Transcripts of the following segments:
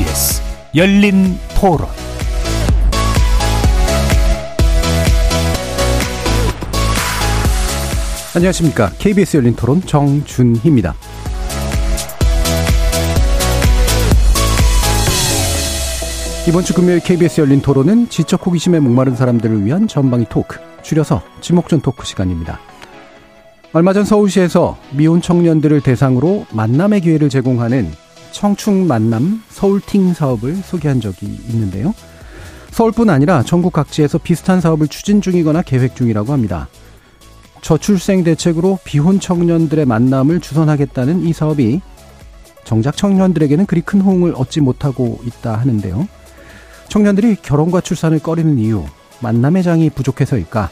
KBS 열린 토론 안녕하십니까. KBS 열린 토론 정준희입니다. 이번 주 금요일 KBS 열린 토론은 지적 호기심에 목마른 사람들을 위한 전방위 토크, 줄여서 지목전 토크 시간입니다. 얼마 전 서울시에서 미혼 청년들을 대상으로 만남의 기회를 제공하는 청춘 만남 서울팅 사업을 소개한 적이 있는데요. 서울뿐 아니라 전국 각지에서 비슷한 사업을 추진 중이거나 계획 중이라고 합니다. 저출생 대책으로 비혼 청년들의 만남을 주선하겠다는 이 사업이 정작 청년들에게는 그리 큰 호응을 얻지 못하고 있다 하는데요. 청년들이 결혼과 출산을 꺼리는 이유, 만남의 장이 부족해서일까?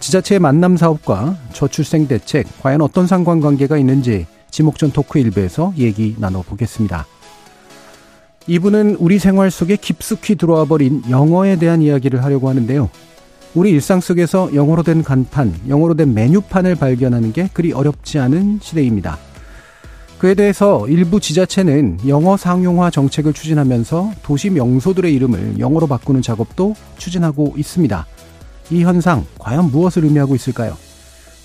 지자체의 만남 사업과 저출생 대책, 과연 어떤 상관관계가 있는지 지목전 토크 일부에서 얘기 나눠보겠습니다. 이분은 우리 생활 속에 깊숙이 들어와 버린 영어에 대한 이야기를 하려고 하는데요. 우리 일상 속에서 영어로 된 간판, 영어로 된 메뉴판을 발견하는 게 그리 어렵지 않은 시대입니다. 그에 대해서 일부 지자체는 영어 상용화 정책을 추진하면서 도시 명소들의 이름을 영어로 바꾸는 작업도 추진하고 있습니다. 이 현상 과연 무엇을 의미하고 있을까요?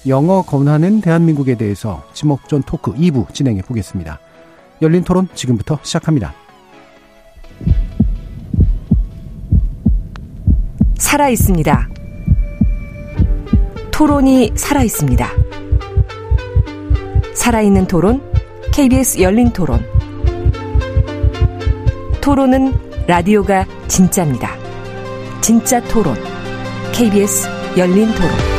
영어 권하는 대한민국에 대해서 지목전 토크 2부 진행해 보겠습니다. 열린 토론 지금부터 시작합니다. 살아 있습니다. 토론이 살아 있습니다. 살아있는 토론, KBS 열린 토론. 토론은 라디오가 진짜입니다. 진짜 토론, KBS 열린 토론.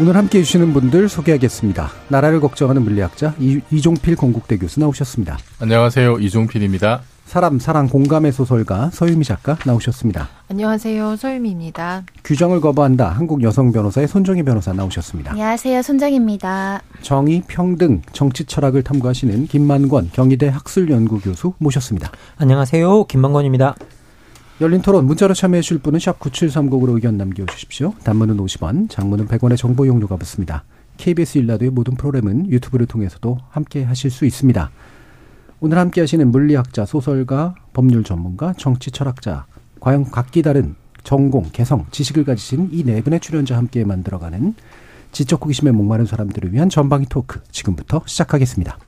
오늘 함께 해주시는 분들 소개하겠습니다. 나라를 걱정하는 물리학자 이, 이종필 건국대 교수 나오셨습니다. 안녕하세요. 이종필입니다. 사람, 사랑, 공감의 소설가 서유미 작가 나오셨습니다. 안녕하세요. 서유미입니다. 규정을 거부한다. 한국 여성 변호사의 손정희 변호사 나오셨습니다. 안녕하세요. 손정입니다. 정의, 평등, 정치 철학을 탐구하시는 김만권 경희대 학술연구 교수 모셨습니다. 안녕하세요. 김만권입니다. 열린 토론 문자로 참여해 주실 분은 샵 9730으로 의견 남겨 주십시오. 단문은 50원, 장문은 100원의 정보 용료가 붙습니다. KBS 일라드의 모든 프로그램은 유튜브를 통해서도 함께 하실 수 있습니다. 오늘 함께 하시는 물리학자, 소설가, 법률 전문가, 정치 철학자, 과연 각기 다른 전공, 개성, 지식을 가지신 이 네 분의 출연자와 함께 만들어가는 지적 호기심에 목마른 사람들을 위한 전방위 토크 지금부터 시작하겠습니다.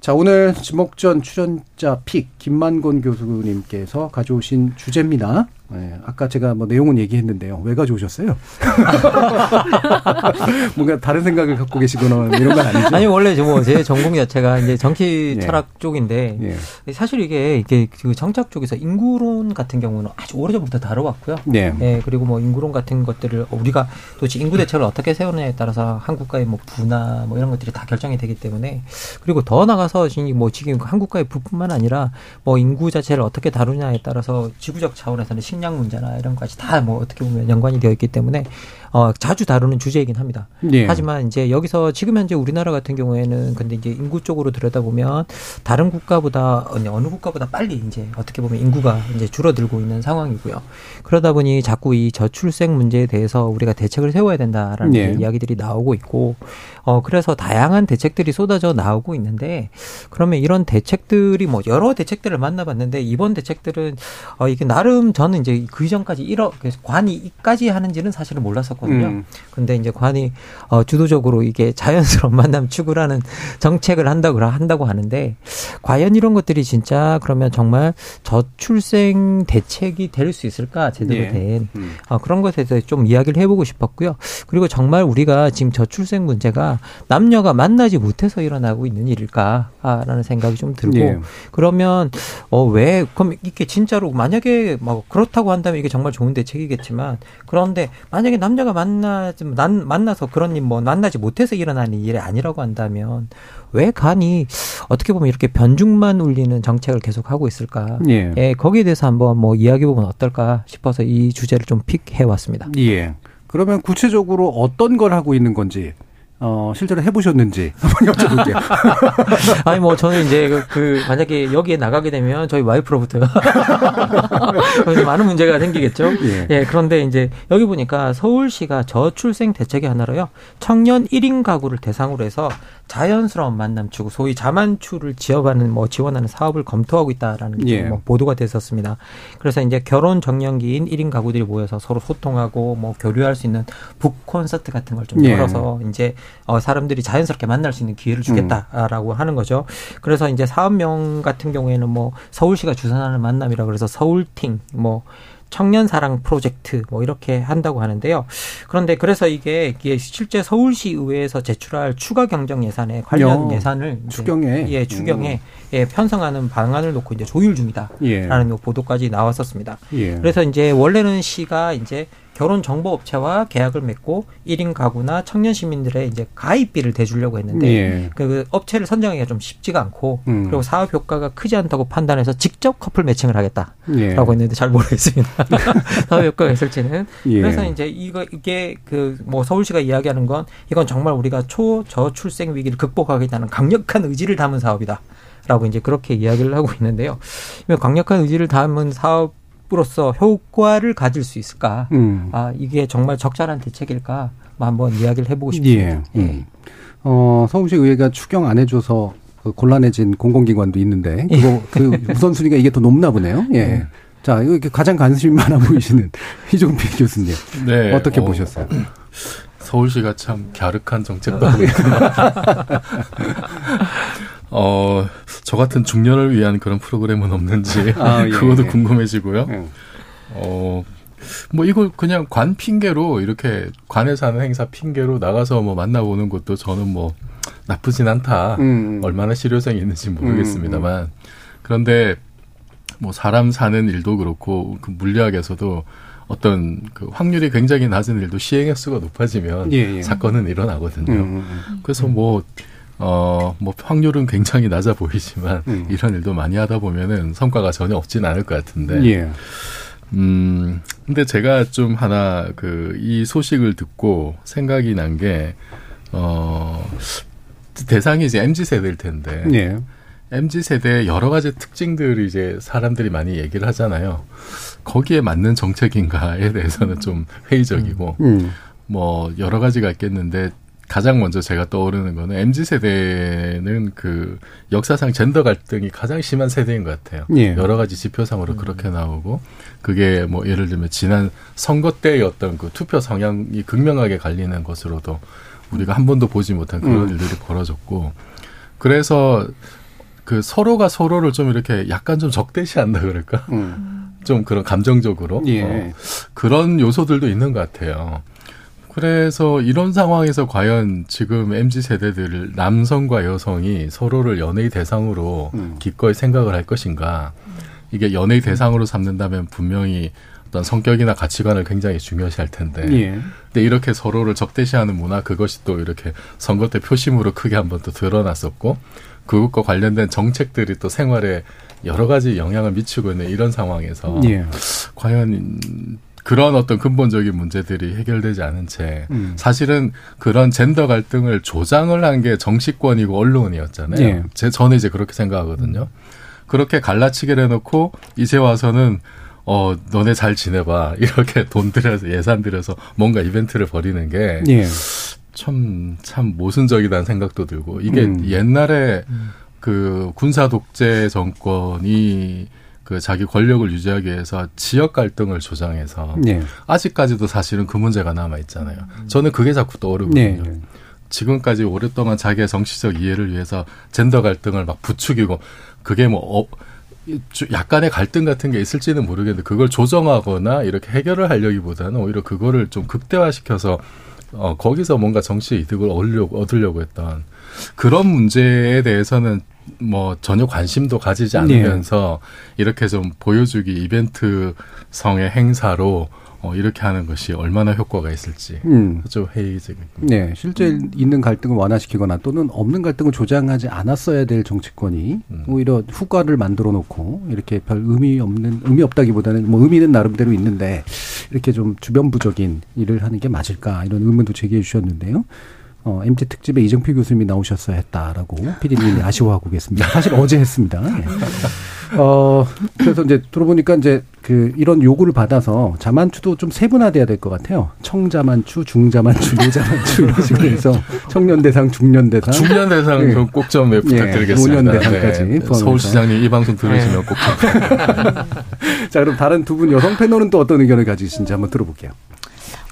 자, 오늘 지목전 출연자 픽 김만곤 교수님께서 가져오신 주제입니다. 네, 아까 제가 뭐 내용은 얘기했는데요. 왜 가져오셨어요? 뭔가 다른 생각을 갖고 계시거나 이런 건 아니죠? 아니 원래 뭐 제 전공 자체가 이제 정치 예. 철학 쪽인데 예. 사실 이게 이게 그 정착 쪽에서 인구론 같은 경우는 아주 오래전부터 다뤄왔고요. 네. 예, 그리고 뭐 인구론 같은 것들을 우리가 도대체 인구 대책을 어떻게 세우느냐에 따라서 한국가의 뭐 부나 뭐 이런 것들이 다 결정이 되기 때문에 그리고 더 나가서 지금 뭐 지금 한국가의 부뿐만 아니라 뭐 인구 자체를 어떻게 다루냐에 따라서 지구적 차원에서는 식량 문제나 이런 것까지 다뭐 어떻게 보면 연관이 되어 있기 때문에 어 자주 다루는 주제이긴 합니다. 예. 하지만 이제 여기서 지금 현재 우리나라 같은 경우에는 근데 이제 인구 쪽으로 들여다보면 다른 국가보다 어느 국가보다 빨리 이제 어떻게 보면 인구가 이제 줄어들고 있는 상황이고요. 그러다 보니 자꾸 이 저출생 문제에 대해서 우리가 대책을 세워야 된다라는 예. 이제 이야기들이 나오고 있고 어 그래서 다양한 대책들이 쏟아져 나오고 있는데 그러면 이런 대책들이 뭐 여러 대책들을 만나봤는데 이번 대책들은 어 이게 나름 저는 이제 그 이전까지 이러 그래서 관이 이까지 하는지는 사실은 몰랐었 거든요. 음. 근데 이제 관이 어 주도적으로 이게 자연스러운 만남 추구라는 정책을 한다고 한다고 하는데 과연 이런 것들이 진짜 그러면 정말 저출생 대책이 될 수 있을까 제대로 예. 된 음. 어, 그런 것에 대해서 좀 이야기를 해보고 싶었고요. 그리고 정말 우리가 지금 저출생 문제가 남녀가 만나지 못해서 일어나고 있는 일일까라는 생각이 좀 들고 예. 그러면 어 왜 그럼 이게 진짜로 만약에 뭐 그렇다고 한다면 이게 정말 좋은 대책이겠지만 그런데 만약에 남녀가 만나 난 만나서 그런 일 뭐 만나지 못해서 일어나는 일이 아니라고 한다면 왜 간이 어떻게 보면 이렇게 변죽만 울리는 정책을 계속 하고 있을까? 예. 예, 거기에 대해서 한번 뭐 이야기해 보면 어떨까 싶어서 이 주제를 좀 픽해 왔습니다. 예. 그러면 구체적으로 어떤 걸 하고 있는 건지 어, 실제로 해보셨는지 한번 여쭤볼게요. 아니 뭐 저는 이제 그, 그 만약에 여기에 나가게 되면 저희 와이프로부터 많은 문제가 생기겠죠. 예. 예. 그런데 이제 여기 보니까 서울시가 저출생 대책의 하나로요. 청년 1인 가구를 대상으로 해서 자연스러운 만남 추구, 소위 자만추를 지원하는 뭐 지원하는 사업을 검토하고 있다라는 게 예. 뭐 보도가 됐었습니다. 그래서 이제 결혼 정년기인 1인 가구들이 모여서 서로 소통하고 뭐 교류할 수 있는 북 콘서트 같은 걸좀 예. 열어서 이제 어 사람들이 자연스럽게 만날 수 있는 기회를 주겠다라고 하는 거죠. 그래서 이제 사업명 같은 경우에는 뭐 서울시가 주선하는 만남이라 그래서 서울팅 뭐 청년 사랑 프로젝트 뭐 이렇게 한다고 하는데요. 그런데 그래서 이게 실제 서울시 의회에서 제출할 추가 경정 예산에 관련 야, 예산을 추경에? 예 추경에 예 편성하는 방안을 놓고 이제 조율 중이다라는 예. 보도까지 나왔었습니다. 예. 그래서 이제 원래는 시가 이제 결혼 정보 업체와 계약을 맺고 1인 가구나 청년 시민들의 이제 가입비를 대주려고 했는데 예. 그 업체를 선정하기가 좀 쉽지가 않고 음. 그리고 사업 효과가 크지 않다고 판단해서 직접 커플 매칭을 하겠다라고 예. 했는데 잘 모르겠습니다. 사업 효과가 있을지는. 예. 그래서 이제 이거 이게 그 뭐 서울시가 이야기하는 건 이건 정말 우리가 초저출생 위기를 극복하겠다는 강력한 의지를 담은 사업이다. 라고 이제 그렇게 이야기를 하고 있는데요. 이 강력한 의지를 담은 사업 으로서 효과를 가질 수 있을까? 음. 아, 이게 정말 적절한 대책일까? 뭐 한번 이야기를 해보고 싶습니다. 예. 음. 어, 서울시 의회가 추경 안 해줘서 그 곤란해진 공공기관도 있는데 그거 그 우선순위가 이게 더 높나 보네요. 예. 자, 이거 이렇게 가장 관심이 많아 보이시는 이종필 교수님 네. 어떻게 어, 보셨어요? 서울시가 참 갸륵한 정책도 하고 있구나. 어, 저 같은 중년을 위한 그런 프로그램은 없는지 아, 예, 그것도 예. 궁금해지고요. 예. 어, 뭐 이걸 그냥 관 핑계로 이렇게 관에서 하는 행사 핑계로 나가서 뭐 만나보는 것도 저는 뭐 나쁘진 않다. 음. 얼마나 실효성이 있는지 모르겠습니다만 그런데 뭐 사람 사는 일도 그렇고 그 물리학에서도 어떤 그 확률이 굉장히 낮은 일도 시행 횟수가 높아지면 예, 예. 사건은 일어나거든요. 음, 음, 그래서 뭐, 어, 뭐 확률은 굉장히 낮아 보이지만 음. 이런 일도 많이 하다 보면은 성과가 전혀 없진 않을 것 같은데. 음. 예. 음, 근데 제가 좀 하나 그 이 소식을 듣고 생각이 난 게, 어, 대상이 이제 MZ 세대일 텐데. 예. MZ 세대의 여러 가지 특징들을 이제 사람들이 많이 얘기를 하잖아요. 거기에 맞는 정책인가에 대해서는 좀 회의적이고, 음. 뭐 여러 가지가 있겠는데 가장 먼저 제가 떠오르는 거는 MZ 세대는 그 역사상 젠더 갈등이 가장 심한 세대인 것 같아요. 예. 여러 가지 지표상으로 그렇게 나오고 그게 뭐 예를 들면 지난 선거 때의 어떤 그 투표 성향이 극명하게 갈리는 것으로도 우리가 한 번도 보지 못한 그런 음. 일들이 벌어졌고 그래서 그 서로가 서로를 좀 이렇게 약간 좀 적대시한다 그럴까? 음. 좀 그런 감정적으로 예. 어, 그런 요소들도 있는 것 같아요. 그래서 이런 상황에서 과연 지금 MZ 세대들 남성과 여성이 서로를 연예의 대상으로 음. 기꺼이 생각을 할 것인가? 이게 연예의 대상으로 삼는다면 분명히 어떤 성격이나 가치관을 굉장히 중요시할 텐데. 예. 근데 이렇게 서로를 적대시하는 문화 그것이 또 이렇게 선거 때 표심으로 크게 한번 또 드러났었고 그것과 관련된 정책들이 또 생활에 여러 가지 영향을 미치고 있는 이런 상황에서 예. 과연 그런 어떤 근본적인 문제들이 해결되지 않은 채 음. 사실은 그런 젠더 갈등을 조장을 한 게 정치권이고 언론이었잖아요. 예. 제 저는 이제 그렇게 생각하거든요. 그렇게 갈라치기를 해놓고 이제 와서는 어 너네 잘 지내봐 이렇게 돈 들여서 예산 들여서 뭔가 이벤트를 벌이는 게 예. 참, 참 모순적이다는 생각도 들고, 이게 음. 옛날에 그 군사 독재 정권이 그 자기 권력을 유지하기 위해서 지역 갈등을 조장해서 예. 아직까지도 사실은 그 문제가 남아 있잖아요. 저는 그게 자꾸 떠오르거든요. 네. 지금까지 오랫동안 자기의 정치적 이해를 위해서 젠더 갈등을 막 부추기고 그게 뭐 어, 주- 약간의 갈등 같은 게 있을지는 모르겠는데 그걸 조정하거나 이렇게 해결을 하려기보다는 오히려 그거를 좀 극대화시켜서 어, 거기서 뭔가 정치 이득을 얻으려고, 얻으려고 했던 그런 문제에 대해서는 뭐 전혀 관심도 가지지 않으면서 이렇게 좀 보여주기 이벤트성의 행사로 어, 이렇게 하는 것이 얼마나 효과가 있을지 음. 좀 회의적입니다. 네, 실제 있는 갈등을 완화시키거나 또는 없는 갈등을 조장하지 않았어야 될 정치권이 음. 오히려 후과를 만들어 놓고 이렇게 별 의미 없는 의미 없다기보다는 뭐 의미는 나름대로 있는데 이렇게 좀 주변부적인 일을 하는 게 맞을까 이런 의문도 제기해 주셨는데요. 어, MT 특집에 이정필 교수님이 나오셨어야 했다라고 PD님이 아쉬워하고 계십니다. 사실 어제 했습니다. 예. 어, 그래서 이제 들어보니까 이제 그 이런 요구를 받아서 자만추도 좀 세분화돼야 될 것 같아요. 청자만추, 중자만추, 요자만추 이런 식으로 해서 청년 대상, 중년 대상. 중년 대상 예. 좀꼭좀 예, 부탁드리겠습니다. 노년 대상까지 네. 서울시장님 이 방송 들으시면 꼭 좀. 자, 그럼 다른 두 분 여성 패널은 또 어떤 의견을 가지신지 한번 들어볼게요.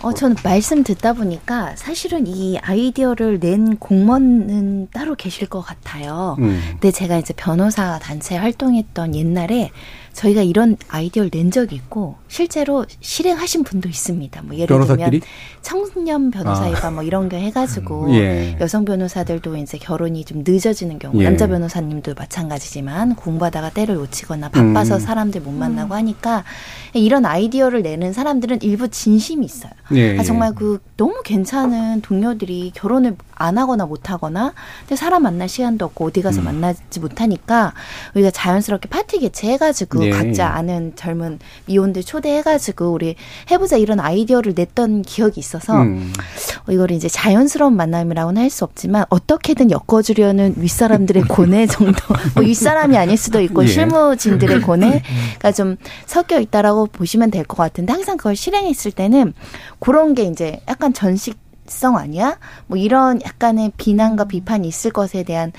어, 저는 말씀 듣다 보니까 사실은 이 아이디어를 낸 공무원은 따로 계실 것 같아요. 음. 근데 제가 이제 변호사 단체 활동했던 옛날에 저희가 이런 아이디어를 낸 적이 있고 실제로 실행하신 분도 있습니다. 뭐 예를 변호사끼리? 들면 청년 변호사회가 뭐 이런 거 해가지고 예. 여성 변호사들도 이제 결혼이 좀 늦어지는 경우 예. 남자 변호사님도 마찬가지지만 공부하다가 때를 놓치거나 바빠서 음. 사람들 못 만나고 하니까 이런 아이디어를 내는 사람들은 일부 진심이 있어요. 예, 아, 정말 예. 그 너무 괜찮은 동료들이 결혼을 안 하거나 못 하거나 근데 사람 만날 시간도 없고 어디 음. 가서 만나지 못하니까 우리가 자연스럽게 파티 개최해가지고 예. 각자 아는 젊은 미혼들 초대해가지고 우리 해보자 이런 아이디어를 냈던 기억이 있어서 음. 어, 이걸 이제 자연스러운 만남이라고는 할 수 없지만 어떻게든 엮어주려는 윗사람들의 고뇌 정도 뭐 윗사람이 아닐 수도 있고 예. 실무진들의 고뇌가 좀 섞여 있다라고 보시면 될 것 같은데 항상 그걸 실행했을 때는 그런 게 이제 약간 전식 성 아니야? 뭐 이런 약간의 비난과 비판이 있을 것에 대한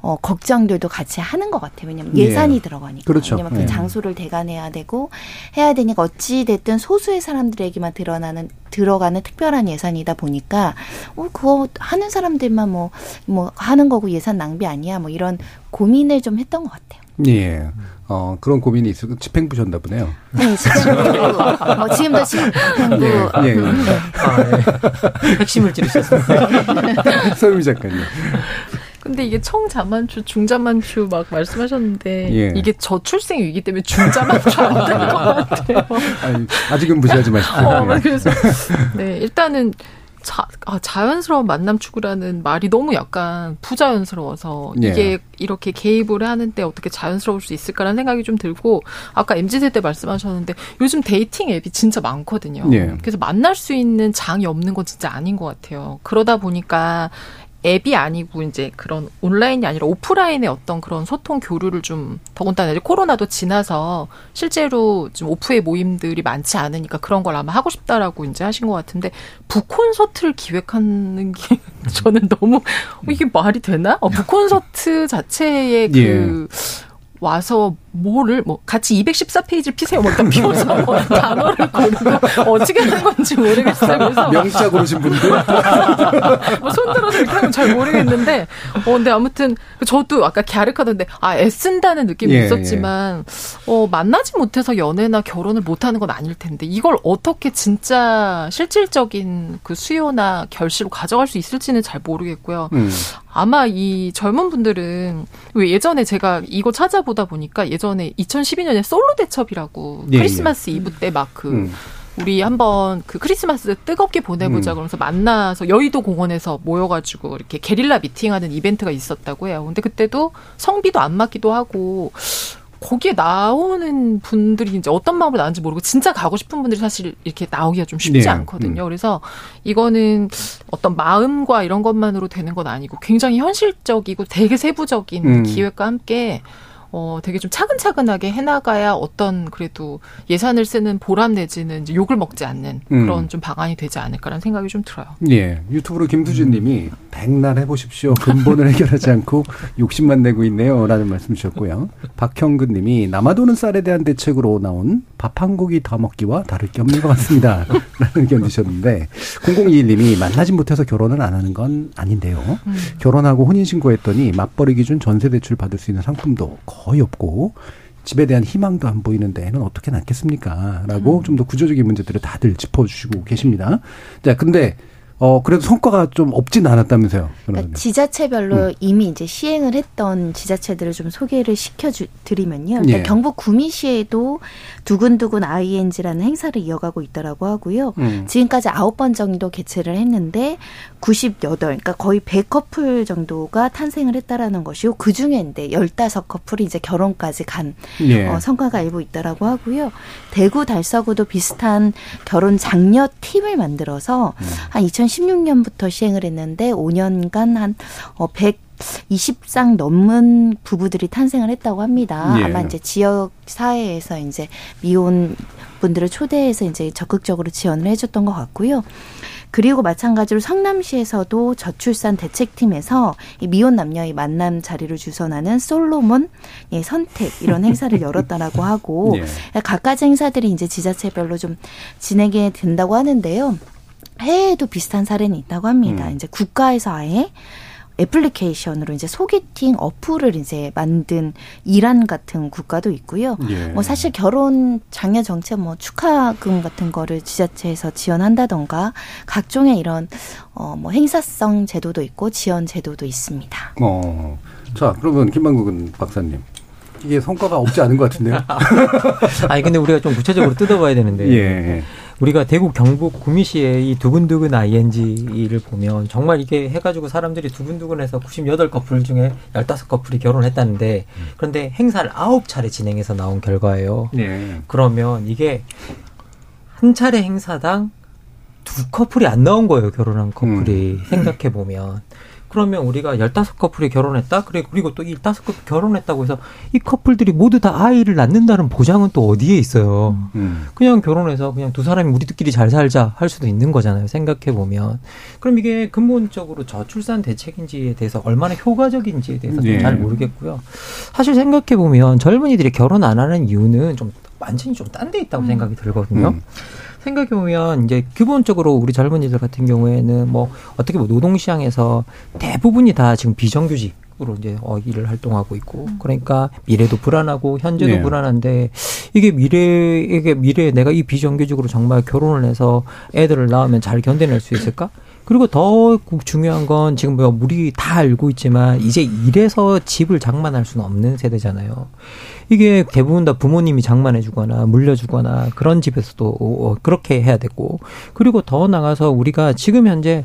어 걱정들도 같이 하는 것 같아요. 왜냐면 예. 예산이 들어가니까. 그렇죠. 왜냐면 그 예. 장소를 대관해야 되고 해야 되니까 어찌 됐든 소수의 사람들에게만 드러나는 들어가는 특별한 예산이다 보니까 어 그거 하는 사람들만 뭐뭐 하는 거고 예산 낭비 아니야? 뭐 이런 고민을 좀 했던 것 같아요. 예. 어, 그런 고민이 있어. 집행부 셨나 보네요. 네, 집행부. 뭐 지금도 집행부. 예, 예. 아, 예. 핵심을 찌르셨습니다. 서유미 작가님. 근데 이게 청자만추, 중자만추 막 말씀하셨는데 예. 이게 저출생 위기 때문에 중자만추 안될것 같아요. 아니, 아직은 무시하지 마십시오. 어, 예. 그래서 네 일단은 자, 아, 자연스러운 만남 추구라는 말이 너무 약간 부자연스러워서 예. 이게 이렇게 개입을 하는데 어떻게 자연스러울 수 있을까라는 생각이 좀 들고 아까 mz 세대 말씀하셨는데 요즘 dating 앱이 진짜 많거든요. 예. 그래서 만날 수 있는 장이 없는 건 진짜 아닌 것 같아요. 그러다 보니까 앱이 아니고 이제 그런 온라인이 아니라 오프라인의 어떤 그런 소통 교류를 좀 더군다나 이제 코로나도 지나서 실제로 좀 오프의 모임들이 많지 않으니까 그런 걸 아마 하고 싶다라고 이제 하신 것 같은데 북콘서트를 기획하는 게 저는 너무 어, 이게 말이 되나? 어, 북콘서트 자체의 그 예. 와서 뭐를 뭐 같이 214페이지를 피세요 뭐 일단 피워서 뭐 단어를 고르고 어떻게 하는 건지 모르겠어요. 그래서 명자 고르신 분들? 뭐 손들어서 이렇게 하면 잘 모르겠는데, 어, 근데 아무튼, 저도 아까 갸륵하던데, 아, 애쓴다는 느낌이 예, 있었지만, 어, 만나지 못해서 연애나 결혼을 못 하는 건 아닐 텐데, 이걸 어떻게 진짜 실질적인 그 수요나 결실로 가져갈 수 있을지는 잘 모르겠고요. 음. 아마 이 젊은 분들은, 왜 예전에 제가 이거 찾아보다 보니까 예전 에 2012년에 솔로 대첩이라고 예, 크리스마스 이브 때 막 그, 음. 우리 한번 그 크리스마스 뜨겁게 보내보자 음. 그러면서 만나서 여의도 공원에서 모여가지고 이렇게 게릴라 미팅하는 이벤트가 있었다고 해요. 근데 그때도 성비도 안 맞기도 하고 거기에 나오는 분들이 이제 어떤 마음으로 나왔는지 모르고 진짜 가고 싶은 분들이 사실 이렇게 나오기가 좀 쉽지 네. 않거든요. 그래서 이거는 어떤 마음과 이런 것만으로 되는 건 아니고 굉장히 현실적이고 되게 세부적인 음. 기획과 함께 어, 되게 좀 차근차근하게 해나가야 어떤 그래도 예산을 쓰는 보람 내지는 이제 욕을 먹지 않는 음. 그런 좀 방안이 되지 않을까라는 생각이 좀 들어요. 예. 유튜브로 김수진 님이 백날 해보십시오. 근본을 해결하지 않고 욕심만 내고 있네요. 라는 말씀 주셨고요. 박형근 님이 남아도는 쌀에 대한 대책으로 나온 밥 한 고기 더 먹기와 다를 게 없는 것 같습니다. 라는 의견 주셨는데 0021 님이 만나지 못해서 결혼을 안 하는 건 아닌데요. 음. 결혼하고 혼인신고했더니 맞벌이 기준 전세 대출 받을 수 있는 상품도 거의 없고 집에 대한 희망도 안 보이는데 애는 어떻게 낳겠습니까? 라고 좀더 구조적인 문제들을 다들 짚어주시고 계십니다. 자, 근데 어 그래도 성과가 좀 없진 않았다면서요. 그러니까. 지자체별로 음. 이미 이제 시행을 했던 지자체들을 좀 소개를 시켜 드리면요. 일단 예. 경북 구미시에도 두근두근 ING라는 행사를 이어가고 있더라고 하고요. 음. 지금까지 아홉 번 정도 개최를 했는데 98, 그러니까 거의 100커플 정도가 탄생을 했다라는 것이고 그 중에 이제 15커플이 이제 결혼까지 간 예. 어, 성과가 일부 있다라고 하고요. 대구 달서구도 비슷한 결혼 장려 팀을 만들어서 음. 한 2016년부터 시행을 했는데 5년간 한 어, 120상 넘는 부부들이 탄생을 했다고 합니다. 예. 아마 이제 지역 사회에서 이제 미혼 분들을 초대해서 이제 적극적으로 지원을 해줬던 것 같고요. 그리고 마찬가지로 성남시에서도 저출산 대책팀에서 이 미혼 남녀의 만남 자리를 주선하는 솔로몬 예, 선택 이런 행사를 열었다라고 하고 예. 각가지 행사들이 이제 지자체별로 좀 진행이 된다고 하는데요. 해외에도 비슷한 사례는 있다고 합니다. 음. 이제 국가에서 아예 애플리케이션으로 이제 소개팅 어플을 이제 만든 이란 같은 국가도 있고요. 예. 뭐 사실 결혼 장려 정책 뭐 축하금 같은 거를 지자체에서 지원한다던가 각종의 이런 어뭐 행사성 제도도 있고 지원 제도도 있습니다. 어. 자, 그러면 김만국은 박사님. 이게 성과가 없지 않은 것 같은데요? 아니 근데 우리가 좀 구체적으로 뜯어봐야 되는데 예. 우리가 대구 경북 구미시의 이 두근두근 ING를 보면 정말 이게 해가지고 사람들이 두근두근해서 98 커플 중에 15 커플이 결혼했다는데 그런데 행사를 9차례 진행해서 나온 결과예요. 예. 그러면 이게 한 차례 행사당 두 커플이 안 나온 거예요, 결혼한 커플이. 생각해 보면. 그러면 우리가 15커플이 결혼했다? 그래, 그리고 또이 15커플 결혼했다고 해서 이 커플들이 모두 다 아이를 낳는다는 보장은 또 어디에 있어요? 음. 그냥 결혼해서 그냥 두 사람이 우리들끼리 잘 살자 할 수도 있는 거잖아요. 생각해 보면. 그럼 이게 근본적으로 저출산 대책인지에 대해서 얼마나 효과적인지에 대해서 좀 예. 잘 모르겠고요. 사실 생각해 보면 젊은이들이 결혼 안 하는 이유는 좀 완전히 좀 딴 데 있다고 생각이 들거든요. 음. 생각해 보면 이제 기본적으로 우리 젊은이들 같은 경우에는 뭐 어떻게 뭐 노동 시장에서 대부분이 다 지금 비정규직 으로 이제 어 일을 활동하고 있고 그러니까 미래도 불안하고 현재도 네. 불안한데 이게 미래 이게 미래에 내가 이 비정규직으로 정말 결혼을 해서 애들을 낳으면 잘 견뎌낼 수 있을까? 그리고 더 중요한 건 지금 뭐 우리 다 알고 있지만 이제 일해서 집을 장만할 수는 없는 세대잖아요. 이게 대부분 다 부모님이 장만해 주거나 물려주거나 그런 집에서도 어, 그렇게 해야 되고 그리고 더 나가서 우리가 지금 현재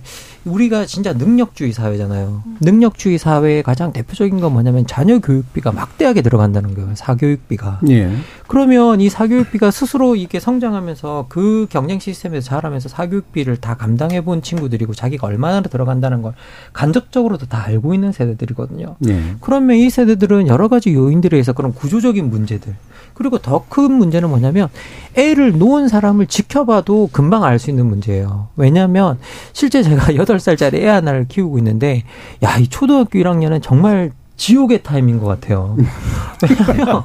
우리가 진짜 능력주의 사회잖아요. 능력주의 사회의 가장 대표적인 건 뭐냐면 자녀 교육비가 막대하게 들어간다는 거예요. 사교육비가. 예. 그러면 이 사교육비가 스스로 이게 성장하면서 그 경쟁 시스템에서 자라면서 사교육비를 다 감당해 본 친구들이고 자기가 얼마나 들어간다는 걸 간접적으로도 다 알고 있는 세대들이거든요. 예. 그러면 이 세대들은 여러 가지 요인들에 의해서 그런 구조적인 문제들 그리고 더 큰 문제는 뭐냐면 애를 놓은 사람을 지켜봐도 금방 알 수 있는 문제예요. 왜냐하면 실제 제가 여덟 살짜리애 하나를 키우고 있는데 야 이 초등학교 1학년은 정말 지옥의 타임인 것 같아요. 왜냐하면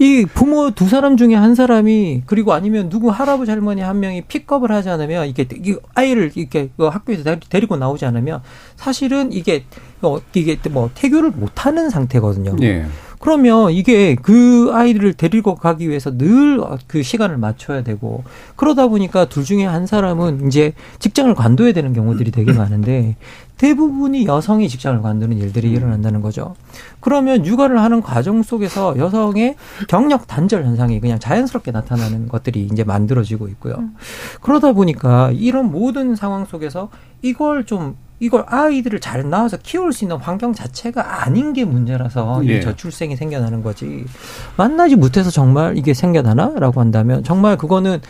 이 부모 두 사람 중에 한 사람이 그리고 아니면 누구 할아버지 할머니 한 명이 픽업을 하지 않으면 이게 이 아이를 이렇게 그 학교에서 데리- 데리고 나오지 않으면 사실은 이게 어 이게 뭐 태교를 못하는 상태거든요. 예. 그러면 이게 그 아이를 데리고 가기 위해서 늘 그 시간을 맞춰야 되고 그러다 보니까 둘 중에 한 사람은 이제 직장을 관둬야 되는 경우들이 되게 많은데 대부분이 여성이 직장을 관두는 일들이 일어난다는 거죠. 그러면 육아를 하는 과정 속에서 여성의 경력 단절 현상이 그냥 자연스럽게 나타나는 것들이 이제 만들어지고 있고요. 그러다 보니까 이런 모든 상황 속에서 이걸 좀 이걸 아이들을 잘 낳아서 키울 수 있는 환경 자체가 아닌 게 문제라서 예. 이 저출생이 생겨나는 거지. 만나지 못해서 정말 이게 생겨나나라고 한다면 정말 그거는